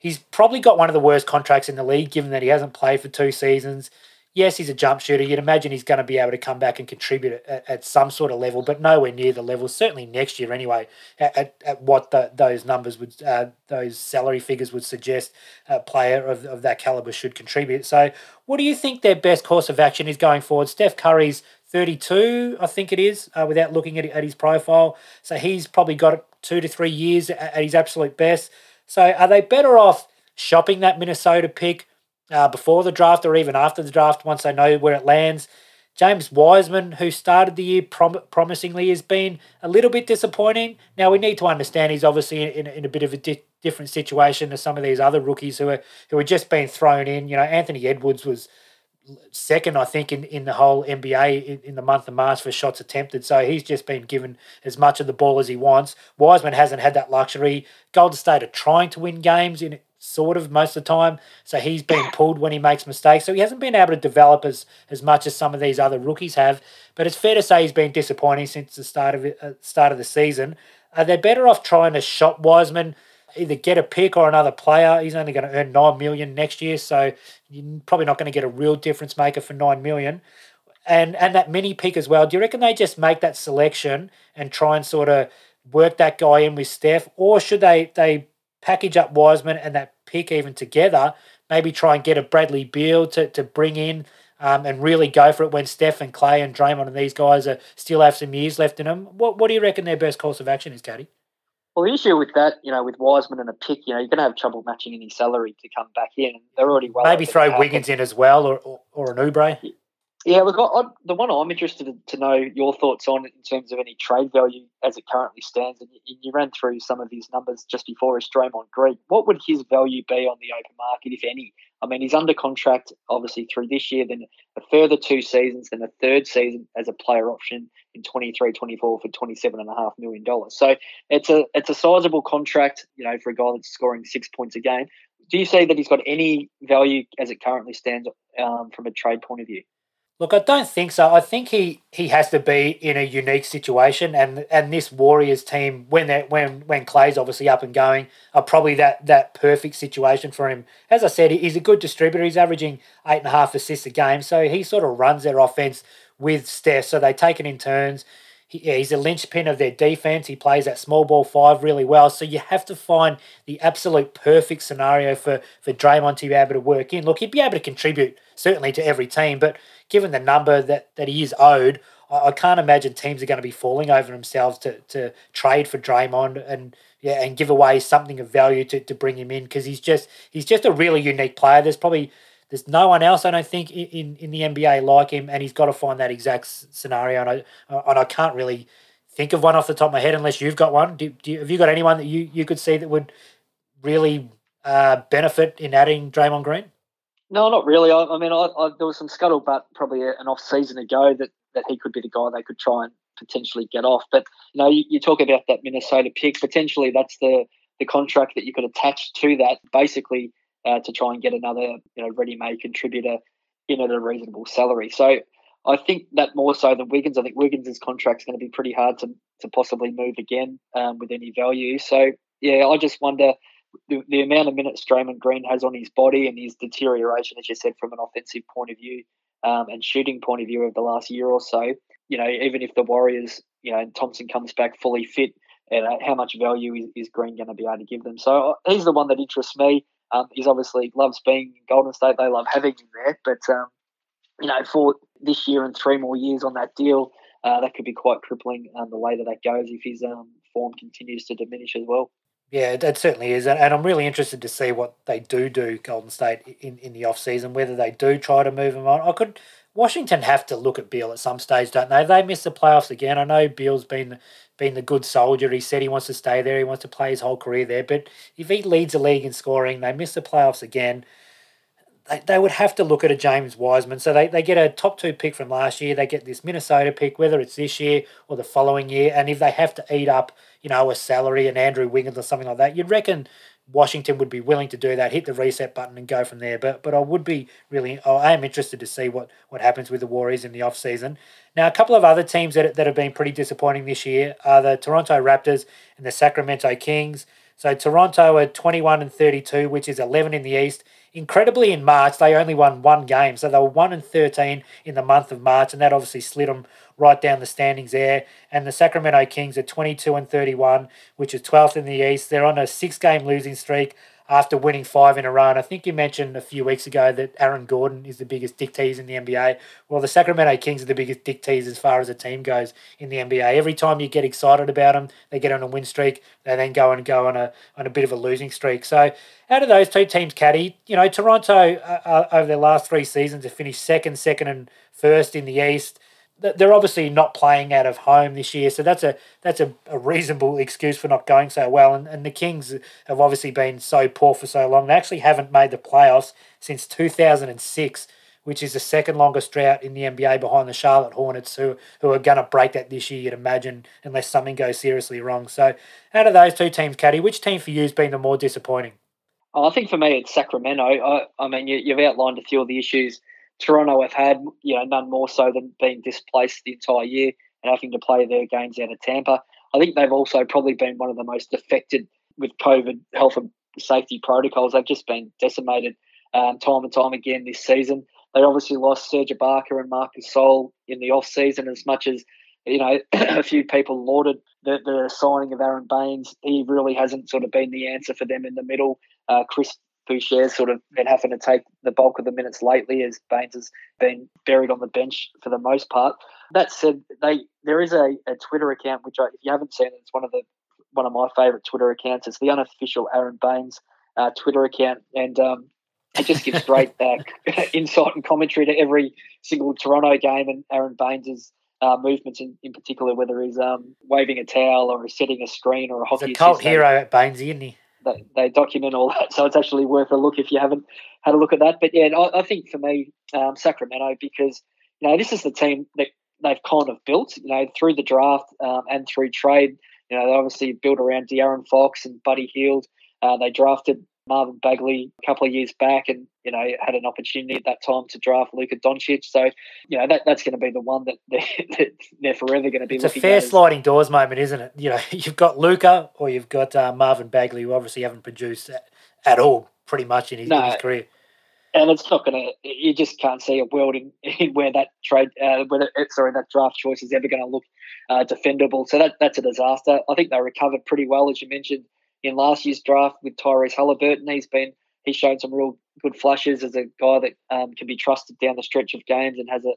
He's probably got one of the worst contracts in the league, given that he hasn't played for two seasons. Yes, he's a jump shooter. You'd imagine he's going to be able to come back and contribute at, at some sort of level, but nowhere near the level. Certainly next year, anyway, at, at, at what the, those numbers would, uh, those salary figures would suggest a player of, of that caliber should contribute. So, what do you think their best course of action is going forward? Steph Curry's 32, I think it is, uh, without looking at, at his profile. So he's probably got two to three years at, at his absolute best. So are they better off shopping that Minnesota pick uh, before the draft or even after the draft once they know where it lands? James Wiseman, who started the year prom- promisingly, has been a little bit disappointing. Now we need to understand he's obviously in, in a bit of a di- different situation to some of these other rookies who are who are just being thrown in. You know, Anthony Edwards was second, I think, in, in the whole NBA in, in, the month of March for shots attempted. So he's just been given as much of the ball as he wants. Wiseman hasn't had that luxury. Golden State are trying to win games in sort of most of the time. So he's been pulled when he makes mistakes. So he hasn't been able to develop as, as much as some of these other rookies have. But it's fair to say he's been disappointing since the start of uh, start of the season. Are they better off trying to shop Wiseman? either get a pick or another player. He's only going to earn nine million next year, so you're probably not going to get a real difference maker for nine million. And and that mini pick as well. Do you reckon they just make that selection and try and sort of work that guy in with Steph, or should they they package up Wiseman and that pick even together? Maybe try and get a Bradley Beal to, to bring in um, and really go for it when Steph and Klay and Draymond and these guys are still have some years left in them. What what do you reckon their best course of action is, Caddy? Well, the issue with that, you know, with Wiseman and a pick, you know, you're going to have trouble matching any salary to come back in. They're already well. Maybe throw Wiggins in as well, or or, or an Oubre. Yeah, look, I, the one I'm interested to know your thoughts on in terms of any trade value as it currently stands, and you, ran through some of these numbers just before is Draymond Green. What would his value be on the open market, if any? I mean, he's under contract, obviously, through this year, then a further two seasons, then a third season as a player option in 23 24 for $27.5 million. So it's a, it's a sizable contract, you know, for a guy that's scoring six points a game. Do you say that he's got any value as it currently stands um, from a trade point of view? Look, I don't think so. I think he, he has to be in a unique situation, and and this Warriors team, when they when when Klay's obviously up and going, are probably that that perfect situation for him. As I said, he's a good distributor. He's averaging eight and a half assists a game, so he sort of runs their offense with Steph. So they take it in turns. He, yeah, he's a linchpin of their defense. He plays that small ball five really well. So you have to find the absolute perfect scenario for for Draymond to be able to work in. Look, he'd be able to contribute certainly to every team, but given the number that, that he is owed, I, I can't imagine teams are going to be falling over themselves to, to trade for Draymond and yeah and give away something of value to, to bring him in because he's just he's just a really unique player. There's probably there's no one else I don't think in, in the NBA like him, and he's got to find that exact scenario. And I and I can't really think of one off the top of my head unless you've got one. Do, do you, have you got anyone that you, you could see that would really uh, benefit in adding Draymond Green? No, not really. I, I mean, I, I, there was some scuttlebutt probably an off season ago that, that he could be the guy they could try and potentially get off. But you know, you, you talk about that Minnesota pick. Potentially, that's the the contract that you could attach to that, basically uh, to try and get another you know ready-made contributor in at a reasonable salary. So I think that more so than Wiggins. I think Wiggins' contract's going to be pretty hard to, to possibly move again um, with any value. So, yeah, I just wonder the, the amount of minutes Draymond Green has on his body and his deterioration, as you said, from an offensive point of view um, and shooting point of view of the last year or so. You know, even if the Warriors, you know, and Thompson comes back fully fit, and uh, how much value is, is Green going to be able to give them? So uh, he's the one that interests me. Um, he's obviously loves being in Golden State. They love having him there, but um, you know, for this year and three more years on that deal, uh, that could be quite crippling um, the later that goes if his um, form continues to diminish as well. Yeah, it certainly is. And and, I'm really interested to see what they do do, Golden State, in, in the off season, whether they do try to move him on. I could. Washington have to look at Beal at some stage, don't they? They miss the playoffs again, I know Beal's been been the good soldier. He said he wants to stay there. He wants to play his whole career there. But if he leads the league in scoring, they miss the playoffs again they, they would have to look at a James Wiseman. So they, they get a top two pick from last year. They get this Minnesota pick, whether it's this year or the following year. And if they have to eat up, you know, a salary and Andrew Wiggins or something like that, you'd reckon Washington would be willing to do that, hit the reset button and go from there. But but I would be really, I am interested to see what, what happens with the Warriors in the off season. Now, a couple of other teams that, that have been pretty disappointing this year are the Toronto Raptors and the Sacramento Kings. So Toronto are 21 and 32, which is 11 in the East. Incredibly, in March, they only won one game. So they were 1 and 13 in the month of March, and that obviously slid them right down the standings there. And the Sacramento Kings are 22 and 31, which is 12th in the East. They're on a six game losing streak after winning five in a row. And I think you mentioned a few weeks ago that Aaron Gordon is the biggest dick in the NBA. Well, the Sacramento Kings are the biggest dick as far as a team goes in the NBA. Every time you get excited about them, they get on a win streak. They then go and go on a on a bit of a losing streak. So out of those two teams, Caddy, you know, Toronto uh, uh, over their last three seasons have finished second, second, and first in the East they're obviously not playing out of home this year, so that's a that's a, a reasonable excuse for not going so well. And, and the Kings have obviously been so poor for so long. They actually haven't made the playoffs since 2006, which is the second longest drought in the NBA behind the Charlotte Hornets, who, who are going to break that this year, you'd imagine, unless something goes seriously wrong. So, out of those two teams, Caddy, which team for you has been the more disappointing? Oh, I think for me, it's Sacramento. I, I mean, you, you've outlined a few of the issues Toronto have had, you know, none more so than being displaced the entire year and having to play their games out of Tampa. I think they've also probably been one of the most affected with COVID health and safety protocols. They've just been decimated um, time and time again this season. They obviously lost Serge Ibaka and Marcus Gasol in the off season. As much as you know, a few people lauded the, the signing of Aaron Baynes. He really hasn't sort of been the answer for them in the middle. Uh, Chris Boucher's sort of been having to take the bulk of the minutes lately as Baynes has been buried on the bench for the most part. That said, they there is a, a Twitter account which I, if you haven't seen it, it's one of the one of my favourite Twitter accounts. It's the unofficial Aaron Baynes uh, Twitter account, and um, it just gives great uh, insight and commentary to every single Toronto game and Aaron Baynes's uh, movements in, in particular, whether he's um, waving a towel or setting a screen or a hockey. He's a cult hero at Baynes, isn't he? They, document all that. So it's actually worth a look if you haven't had a look at that. But yeah, I, I think for me, um, Sacramento, because you know this is the team that they've kind of built, you know, through the draft um, and through trade. You know, they obviously built around De'Aaron Fox and Buddy Hield. Uh, they drafted Marvin Bagley a couple of years back, and you know had an opportunity at that time to draft Luka Doncic. So you know that that's going to be the one that they're, they're forever going to be. It's a fair sliding doors moment, isn't it? You know, you've got Luka or you've got uh, Marvin Bagley, who obviously haven't produced at, at all, pretty much in his, no. in his career. And it's not going to. You just can't see a world in, in where that trade, uh, where the, sorry, that draft choice is ever going to look uh, defendable. So that that's a disaster. I think they recovered pretty well, as you mentioned in last year's draft with Tyrese Halliburton. He's been he's shown some real good flashes as a guy that um, can be trusted down the stretch of games and has a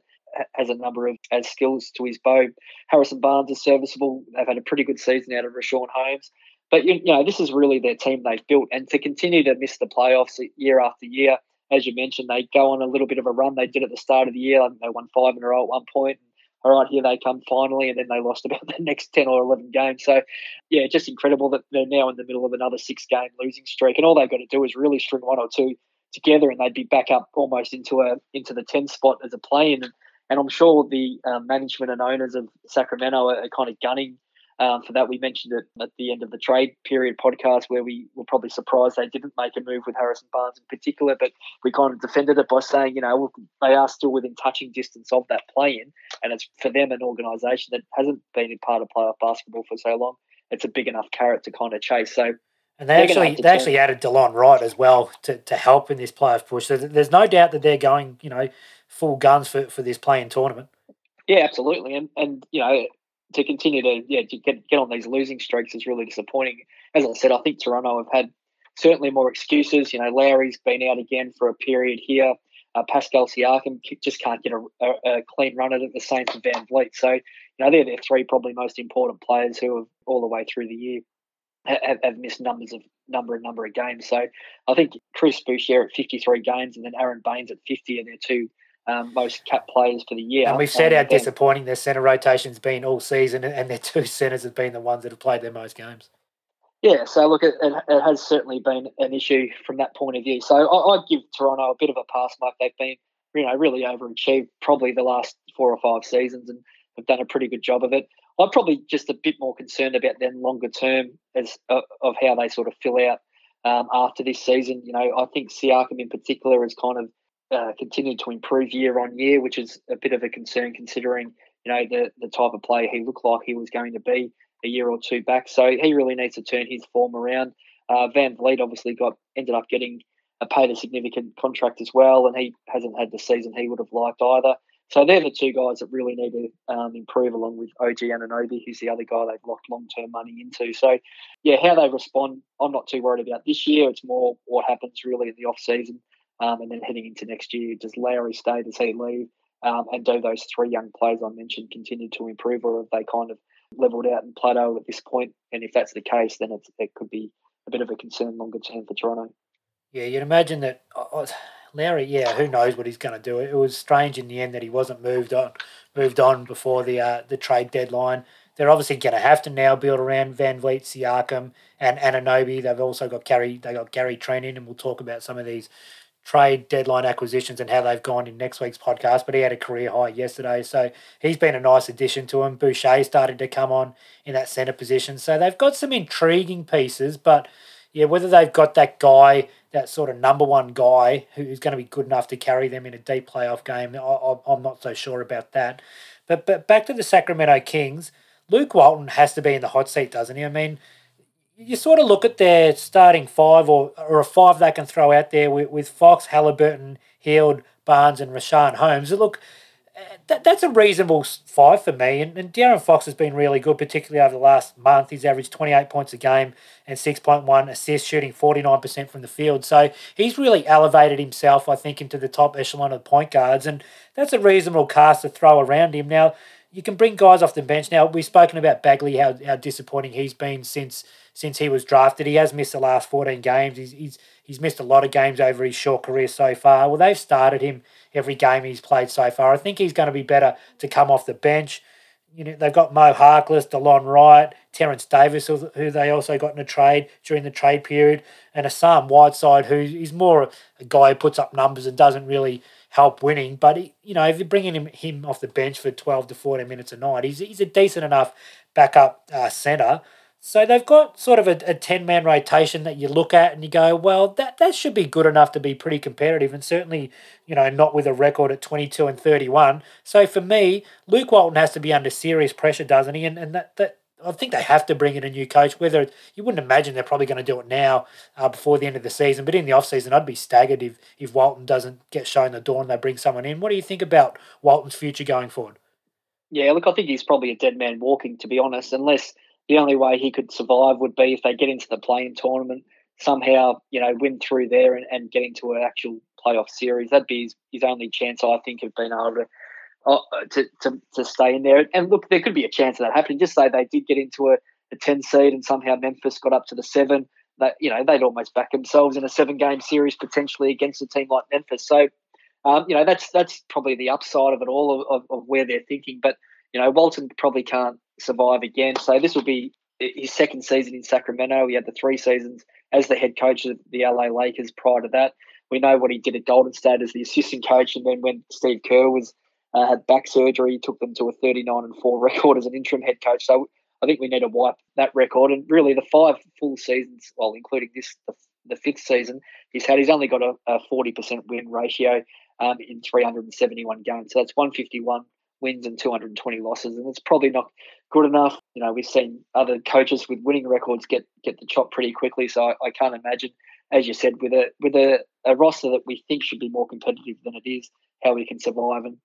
has a number of as skills to his bow. Harrison Barnes is serviceable. They've had a pretty good season out of Richaun Holmes. But you, know, this is really their team they've built, and to continue to miss the playoffs year after year, as you mentioned, they go on a little bit of a run. They did at the start of the year. They won five in a row at one point all right, here they come finally, and then they lost about the next 10 or 11 games. So, yeah, just incredible that they're now in the middle of another six game losing streak. And all they've got to do is really string one or two together, and they'd be back up almost into a into the 10 spot as a play in. And, and I'm sure the um, management and owners of Sacramento are, are kind of gunning um, for that. We mentioned it at the end of the trade period podcast where we were probably surprised they didn't make a move with Harrison Barnes in particular, but we kind of defended it by saying, you know, they are still within touching distance of that play in, and it's for them an organisation that hasn't been in part of playoff basketball for so long. It's a big enough carrot to kind of chase. So and they actually they actually added Delon Wright as well to, to help in this playoff push. So there's no doubt that they're going, you know, full guns for, for this play-in tournament. Yeah, absolutely. And and you know, to continue to yeah to get get on these losing streaks is really disappointing. As I said, I think Toronto have had certainly more excuses. You know, Lowry's been out again for a period here. Uh, Pascal Siakam just can't get a, a, a, clean run at it. The same for VanVleet. So you know they're their three probably most important players who have all the way through the year have, have missed numbers of number and number of games. So I think Chris Boucher at 53 games and then Aaron Baynes at 50 are their two um, most cap players for the year. And we've said how disappointing their centre rotation's been all season, and their two centres have been the ones that have played their most games. Yeah, so look, it, it has certainly been an issue from that point of view. So I, I'd give Toronto a bit of a pass mark. They've been, you know, really overachieved probably the last four or five seasons and have done a pretty good job of it. I'm probably just a bit more concerned about them longer term as uh, of how they sort of fill out um, after this season. You know, I think Siakam in particular has kind of uh, continued to improve year on year, which is a bit of a concern considering you know the the type of player he looked like he was going to be a year or two back. So he really needs to turn his form around. Uh, VanVleet obviously got ended up getting a paid a significant contract as well, and he hasn't had the season he would have liked either. So they're the two guys that really need to um, improve, along with OG Anunoby, who's the other guy they've locked long term money into. So, yeah, how they respond, I'm not too worried about this year. It's more what happens really in the off season, um, and then heading into next year. Does Lowry stay? Does he leave? Um, and do those three young players I mentioned continue to improve, or have they kind of leveled out and plateaued at this point? And if that's the case, then it could be a bit of a concern longer term for Toronto. Yeah, you'd imagine that. Uh, Larry, yeah, who knows what he's going to do? It was strange in the end that he wasn't moved on, moved on before the uh, the trade deadline. They're obviously going to have to now build around VanVleet, Siakam, and Anunoby. They've also got Gary. They got Gary Trent in, and we'll talk about some of these trade deadline acquisitions and how they've gone in next week's podcast. But he had a career high yesterday, so he's been a nice addition to him. Boucher started to come on in that centre position, so they've got some intriguing pieces, but yeah, whether they've got that guy, that sort of number one guy who's going to be good enough to carry them in a deep playoff game, I, am not so sure about that. But but back to the Sacramento Kings, Luke Walton has to be in the hot seat, doesn't he? I mean, you sort of look at their starting five or or a five they can throw out there with, with Fox, Halliburton, Hield, Barnes, and Richaun Holmes. Look, eh, that, that's a reasonable five for me. And, and De'Aaron Fox has been really good, particularly over the last month. He's averaged 28 points a game and 6.1 assists, shooting 49% from the field. So he's really elevated himself, I think, into the top echelon of point guards. And that's a reasonable cast to throw around him. Now, you can bring guys off the bench. Now, we've spoken about Bagley, how, how disappointing he's been since since he was drafted. He has missed the last 14 games. He's, he's, he's missed a lot of games over his short career so far. Well, they've started him every game he's played so far. I think he's going to be better to come off the bench. You know, they've got Mo Harkless, Delon Wright, Terrence Davis, who they also got in a trade during the trade period, and Hassan Whiteside, who is more a guy who puts up numbers and doesn't really help winning. But, he, you know, if you're bringing him, him off the bench for 12 to 14 minutes a night, he's, he's a decent enough backup uh, centre. So they've got sort of a, a 10 man rotation that you look at and you go, well, that, that should be good enough to be pretty competitive and certainly, you know, not with a record at 22 and 31. So for me, Luke Walton has to be under serious pressure, doesn't he? And, and that, that I think they have to bring in a new coach. Whether you wouldn't imagine they're probably going to do it now uh, before the end of the season, but in the off season, I'd be staggered if if Walton doesn't get shown the door and they bring someone in. What do you think about Walton's future going forward? Yeah, look, I think he's probably a dead man walking, to be honest, unless the only way he could survive would be if they get into the play-in tournament somehow, you know, win through there and, and get into an actual playoff series. That'd be his, his only chance, I think, of being able to, uh, to, to to stay in there. And look, there could be a chance of that happening. Just say they did get into a, a ten seed and somehow Memphis got up to the seven. That you know they'd almost back themselves in a seven game series potentially against a team like Memphis. So. Um, you know that's that's probably the upside of it all of, of, of where they're thinking. But you know Walton probably can't survive again. So this will be his second season in Sacramento. He had the three seasons as the head coach of the LA Lakers prior to that. We know what he did at Golden State as the assistant coach, and then when Steve Kerr was uh, had back surgery, he took them to a 39 and four record as an interim head coach. So I think we need to wipe that record. And really, the five full seasons, well, including this, the, the fifth season, he's had, he's only got a, a 40% win ratio um, in 371 games. So that's 151 wins and 220 losses, and it's probably not good enough. You know, we've seen other coaches with winning records get get the chop pretty quickly, so I, I can't imagine, as you said, with a with a, a roster that we think should be more competitive than it is, how we can survive. And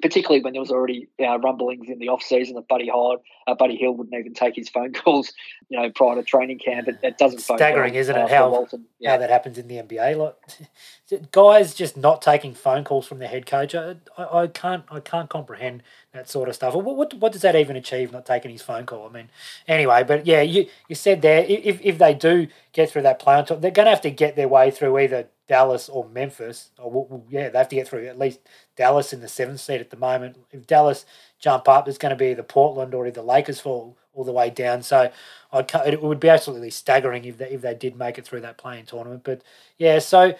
particularly when there was already uh, rumblings in the off season that Buddy Hield, uh, Buddy Hield wouldn't even take his phone calls, you know, prior to training camp. It, it doesn't staggering, phone isn't it? How Walton, yeah. how that happens in the NBA, like guys just not taking phone calls from their head coach. I, I, can't I can't comprehend that sort of stuff. What, what what does that even achieve? Not taking his phone call. I mean, anyway, but yeah, you you said there if if they do get through that play on top, they're going to have to get their way through either Dallas or Memphis. Oh, or well, yeah, they have to get through at least Dallas in the seventh seed at the moment. If Dallas jump up, it's going to be the Portland or the Lakers fall all the way down. So I'd, it would be absolutely staggering if they, if they did make it through that play-in tournament. But yeah, so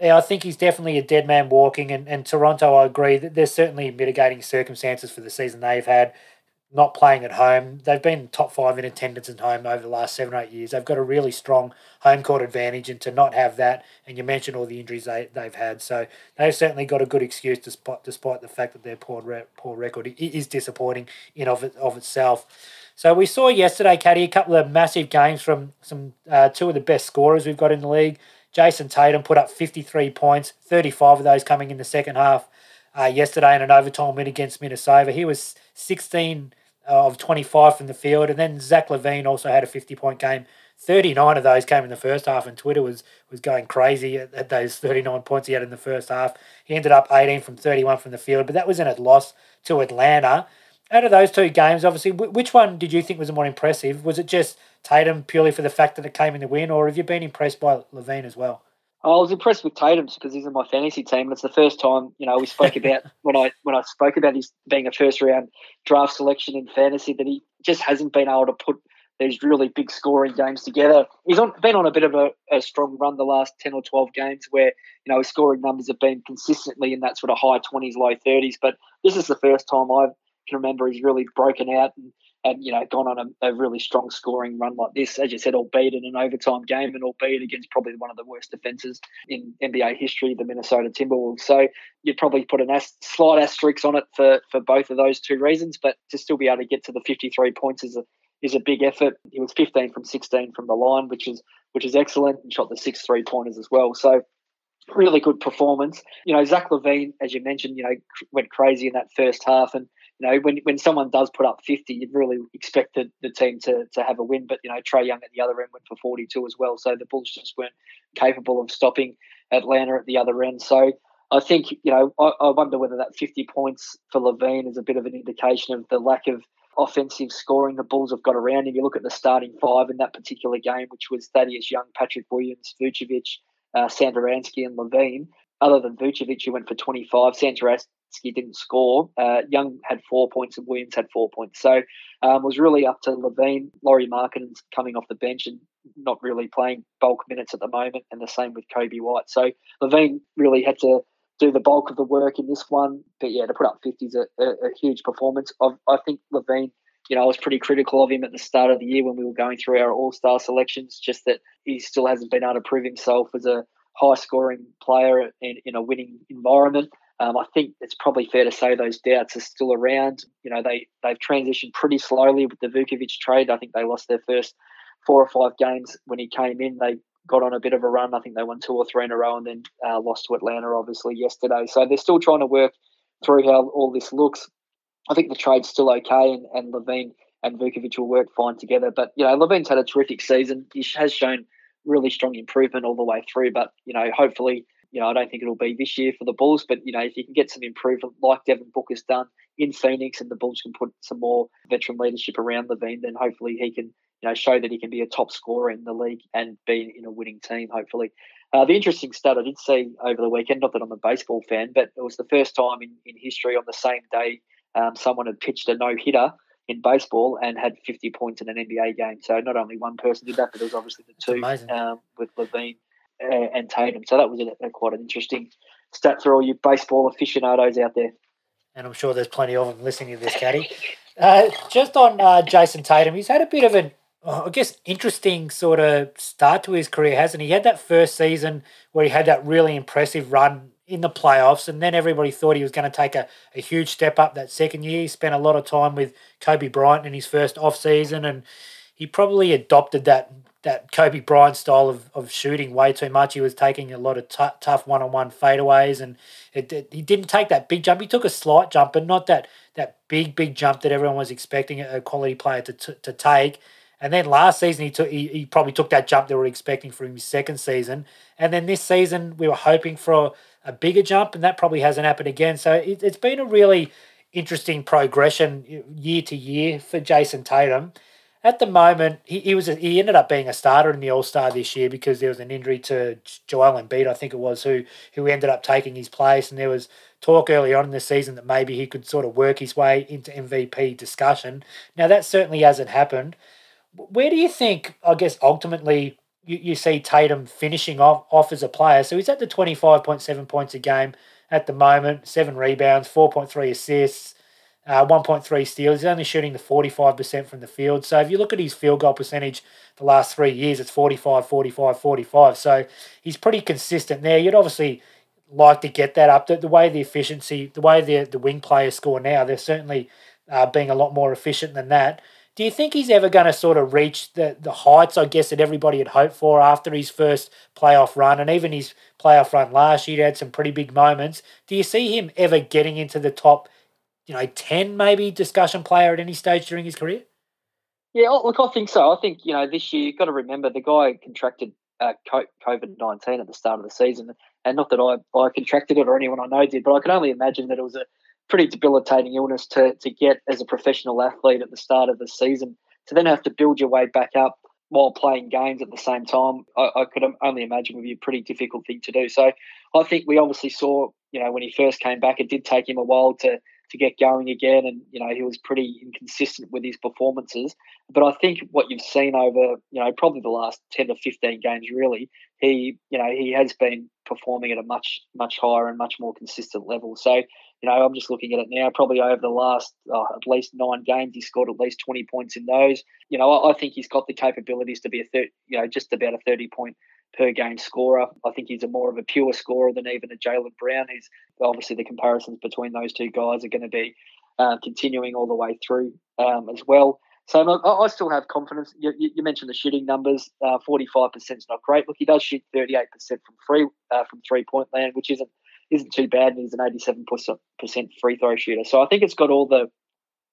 yeah, I think he's definitely a dead man walking. And, and Toronto, I agree that there's certainly mitigating circumstances for the season they've had not playing at home. They've been top five in attendance at home over the last seven or eight years. They've got a really strong home court advantage, and to not have that, and you mentioned all the injuries they, they've had, so they've certainly got a good excuse despite despite the fact that their poor poor record is disappointing in of it, of itself. So we saw yesterday, Caddy, a couple of massive games from some uh, two of the best scorers we've got in the league. Jayson Tatum put up 53 points, 35 of those coming in the second half uh, yesterday in an overtime win against Minnesota. He was 16 Uh, of 25 from the field. And then Zach LaVine also had a 50 point game. 39 of those came in the first half, and Twitter was was going crazy at, at, those 39 points he had in the first half. He ended up 18 from 31 from the field, but that was in a loss to Atlanta. Out of those two games, obviously, which one did you think was more impressive? Was it just Tatum purely for the fact that it came in the win, or have you been impressed by LaVine as well? Oh, I was impressed with Tatum because he's in my fantasy team. And it's the first time, you know, we spoke about when I when I spoke about his being a first round draft selection in fantasy that he just hasn't been able to put these really big scoring games together. He's on, been on a bit of a, a, strong run the last 10 or 12 games where, you know, his scoring numbers have been consistently in that sort of high 20s, low 30s. But this is the first time I can remember he's really broken out and and you know gone on a, a, really strong scoring run like this, as you said, albeit in an overtime game and albeit against probably one of the worst defenses in NBA history, the Minnesota Timberwolves. So you'd probably put a slight asterisk on it for for both of those two reasons, but to still be able to get to the 53 points is a is a big effort. He was 15 from 16 from the line, which is which is excellent, and shot the six three pointers as well. So really good performance. You know, Zach LaVine, as you mentioned, you know, went crazy in that first half, and you know, when, when someone does put up 50, you'd really expect the, the team to, to have a win. But, you know, Trae Young at the other end went for 42 as well. So the Bulls just weren't capable of stopping Atlanta at the other end. So I think, you know, I, I wonder whether that 50 points for LaVine is a bit of an indication of the lack of offensive scoring the Bulls have got around him. You look at the starting five in that particular game, which was Thaddeus Young, Patrick Williams, Vucevic, uh, Satoransky, and LaVine Other than Vucevic, who went for 25, Satoransky didn't score. Uh, Young had four points and Williams had four points. So um, was really up to LaVine. Lauri Markkanen's coming off the bench and not really playing bulk minutes at the moment, and the same with Coby White. So LaVine really had to do the bulk of the work in this one. But yeah, to put up 50 is a, a, a huge performance. I've, I think LaVine you know, I was pretty critical of him at the start of the year when we were going through our All Star selections, just that he still hasn't been able to prove himself as a high scoring player in, in a winning environment. Um, I think it's probably fair to say those doubts are still around. You know, they they've transitioned pretty slowly with the Vucevic trade. I think they lost their first four or five games when he came in. They got on a bit of a run. I think they won two or three in a row and then uh, lost to Atlanta, obviously, yesterday. So they're still trying to work through how all this looks. I think the trade's still okay, and, and LaVine and Vucevic will work fine together. But, you know, LaVine's had a terrific season. He has shown really strong improvement all the way through. But, you know, hopefully you know, I don't think it'll be this year for the Bulls, but you know, if you can get some improvement like Devin Booker's done in Phoenix, and the Bulls can put some more veteran leadership around LaVine, then hopefully he can, you know, show that he can be a top scorer in the league and be in a winning team. Hopefully, uh, the interesting stat I did see over the weekend, not that I'm a baseball fan, but it was the first time in, in history on the same day um, someone had pitched a no hitter in baseball and had 50 points in an NBA game. So not only one person did that, but there was obviously the two um, with LaVine and Tatum. So that was a, a, quite an interesting stat for all you baseball aficionados out there. And I'm sure there's plenty of them listening to this, Caddy. Uh, just on uh, Jayson Tatum, he's had a bit of an, uh, I guess, interesting sort of start to his career, hasn't he? He had that first season where he had that really impressive run in the playoffs, and then everybody thought he was going to take a, a huge step up that second year. He spent a lot of time with Kobe Bryant in his first off season, and he probably adopted that that Kobe Bryant style of, of shooting way too much. He was taking a lot of t- tough one on one fadeaways, and it, it, he didn't take that big jump. He took a slight jump, but not that that big big jump that everyone was expecting a quality player to to, to take. And then last season he took he, he probably took that jump they were expecting from his second season. And then this season we were hoping for a, a bigger jump, and that probably hasn't happened again. So it, it's been a really interesting progression year to year for Jayson Tatum at the moment, he, he was a, he ended up being a starter in the All Star this year because there was an injury to Joel Embiid, I think it was, who who ended up taking his place, and there was talk early on in the season that maybe he could sort of work his way into MVP discussion. Now that certainly hasn't happened. Where do you think? I guess ultimately you, you see Tatum finishing off off as a player. So he's at the twenty five point seven points a game at the moment, seven rebounds, four point three assists uh, 1.3 steals. He's only shooting the 45% from the field. So if you look at his field goal percentage the last three years, it's 45, 45, 45. So he's pretty consistent there. You'd obviously like to get that up. The, the way the efficiency, the way the, the wing players score now, they're certainly uh, being a lot more efficient than that. Do you think he's ever going to sort of reach the, the heights, I guess, that everybody had hoped for after his first playoff run and even his playoff run last year? He had some pretty big moments. Do you see him ever getting into the top you know, 10 maybe discussion player at any stage during his career? Yeah, look, I think so. I think, you know, this year you've got to remember the guy contracted uh, COVID 19 at the start of the season. And not that I, I contracted it or anyone I know did, but I can only imagine that it was a pretty debilitating illness to, to get as a professional athlete at the start of the season. To then have to build your way back up while playing games at the same time, I, I could only imagine would be a pretty difficult thing to do. So I think we obviously saw, you know, when he first came back, it did take him a while to to get going again. And, you know, he was pretty inconsistent with his performances. But I think what you've seen over, you know, probably the last 10 to 15 games, really, he, you know, he has been performing at a much, much higher and much more consistent level. So, you know, I'm just looking at it now, probably over the last uh, at least nine games, he scored at least 20 points in those. You know, I, I think he's got the capabilities to be a third, you know, just about a 30 point per game scorer. I think he's a more of a pure scorer than even a Jaylen Brown. He's obviously the comparisons between those two guys are going to be uh, continuing all the way through um, as well. So I, I, still have confidence. You, you mentioned the shooting numbers. Uh, forty-five percent is not great. Look, he does shoot thirty-eight percent from free uh, from three-point land, which isn't isn't too bad. And he's an eighty-seven percent free throw shooter. So I think it's got all the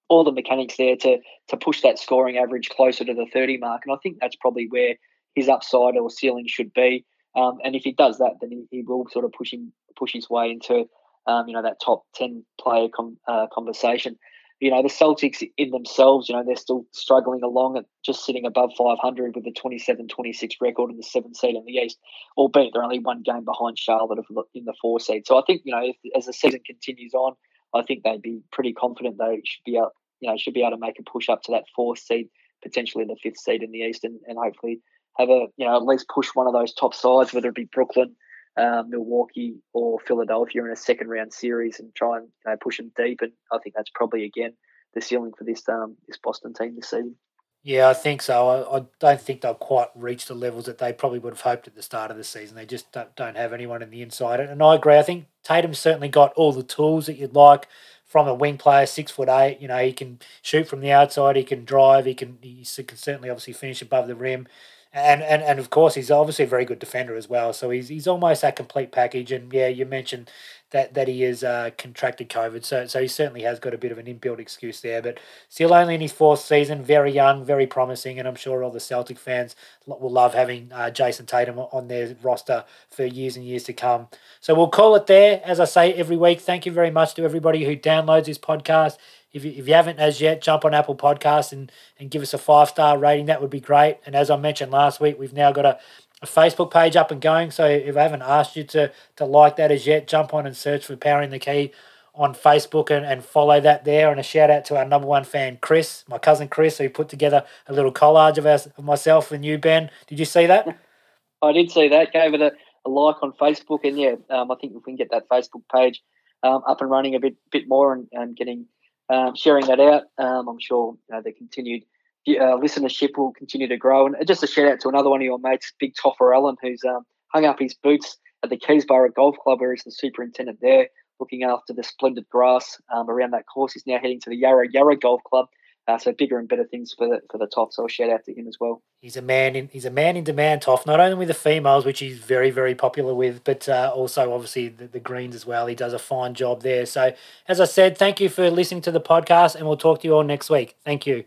all the mechanics there to to push that scoring average closer to the thirty mark. And I think that's probably where his upside or ceiling should be. Um, and if he does that, then he, he, will sort of push him push his way into um, you know that top ten player com, uh, conversation. You know the Celtics in themselves, you know they're still struggling along at just sitting above 500 with a 27-26 record in the seventh seed in the East, albeit they're only one game behind Charlotte in the four seed. So I think you know if, as the season continues on, I think they'd be pretty confident they should be out, you know should be able to make a push up to that fourth seed, potentially in the fifth seed in the East, and, and hopefully have a you know at least push one of those top sides, whether it be Brooklyn, um, Milwaukee, or Philadelphia in a second round series, and try and you know, push them deep. And I think that's probably again the ceiling for this um, this Boston team this season. Yeah, I think so. I, I, don't think they'll quite reach the levels that they probably would have hoped at the start of the season. They just don't, don't have anyone in the inside. And I agree. I think Tatum's certainly got all the tools that you'd like from a wing player, six foot eight. You know, he can shoot from the outside, he can drive, he can he can certainly obviously finish above the rim and, and and of course he's obviously a very good defender as well. So he's he's almost that complete package. And yeah, you mentioned that that he is uh, contracted COVID, so so he certainly has got a bit of an inbuilt excuse there. But still only in his fourth season, very young, very promising, and I'm sure all the Celtic fans will love having uh, Jayson Tatum on their roster for years and years to come. So we'll call it there. As I say every week, thank you very much to everybody who downloads this podcast. If you, if you haven't as yet, jump on Apple Podcasts and, and give us a five star rating. That would be great. And as I mentioned last week, we've now got a, a Facebook page up and going. So if I haven't asked you to, to like that as yet, jump on and search for Powering the Key on Facebook and, and follow that there. And a shout out to our number one fan, Chris, my cousin Chris, who put together a little collage of, us, of myself and you, Ben. Did you see that? I did see that. Gave it a, a like on Facebook. And yeah, um, I think if we can get that Facebook page um, up and running a bit bit more and, and getting um, sharing that out. Um, I'm sure you know, the continued uh, listenership will continue to grow. And just a shout out to another one of your mates, Big Toffer Allen, who's um, hung up his boots at the Keysborough Golf Club, where he's the superintendent there, looking after the splendid grass um, around that course. He's now heading to the Yarra Yarra Golf Club. Uh, so bigger and better things for the for the Toff. So a shout out to him as well. He's a man in he's a man in demand, Toff. Not only with the females, which he's very very popular with, but uh, also obviously the, the greens as well. He does a fine job there. So as I said, thank you for listening to the podcast, and we'll talk to you all next week. Thank you.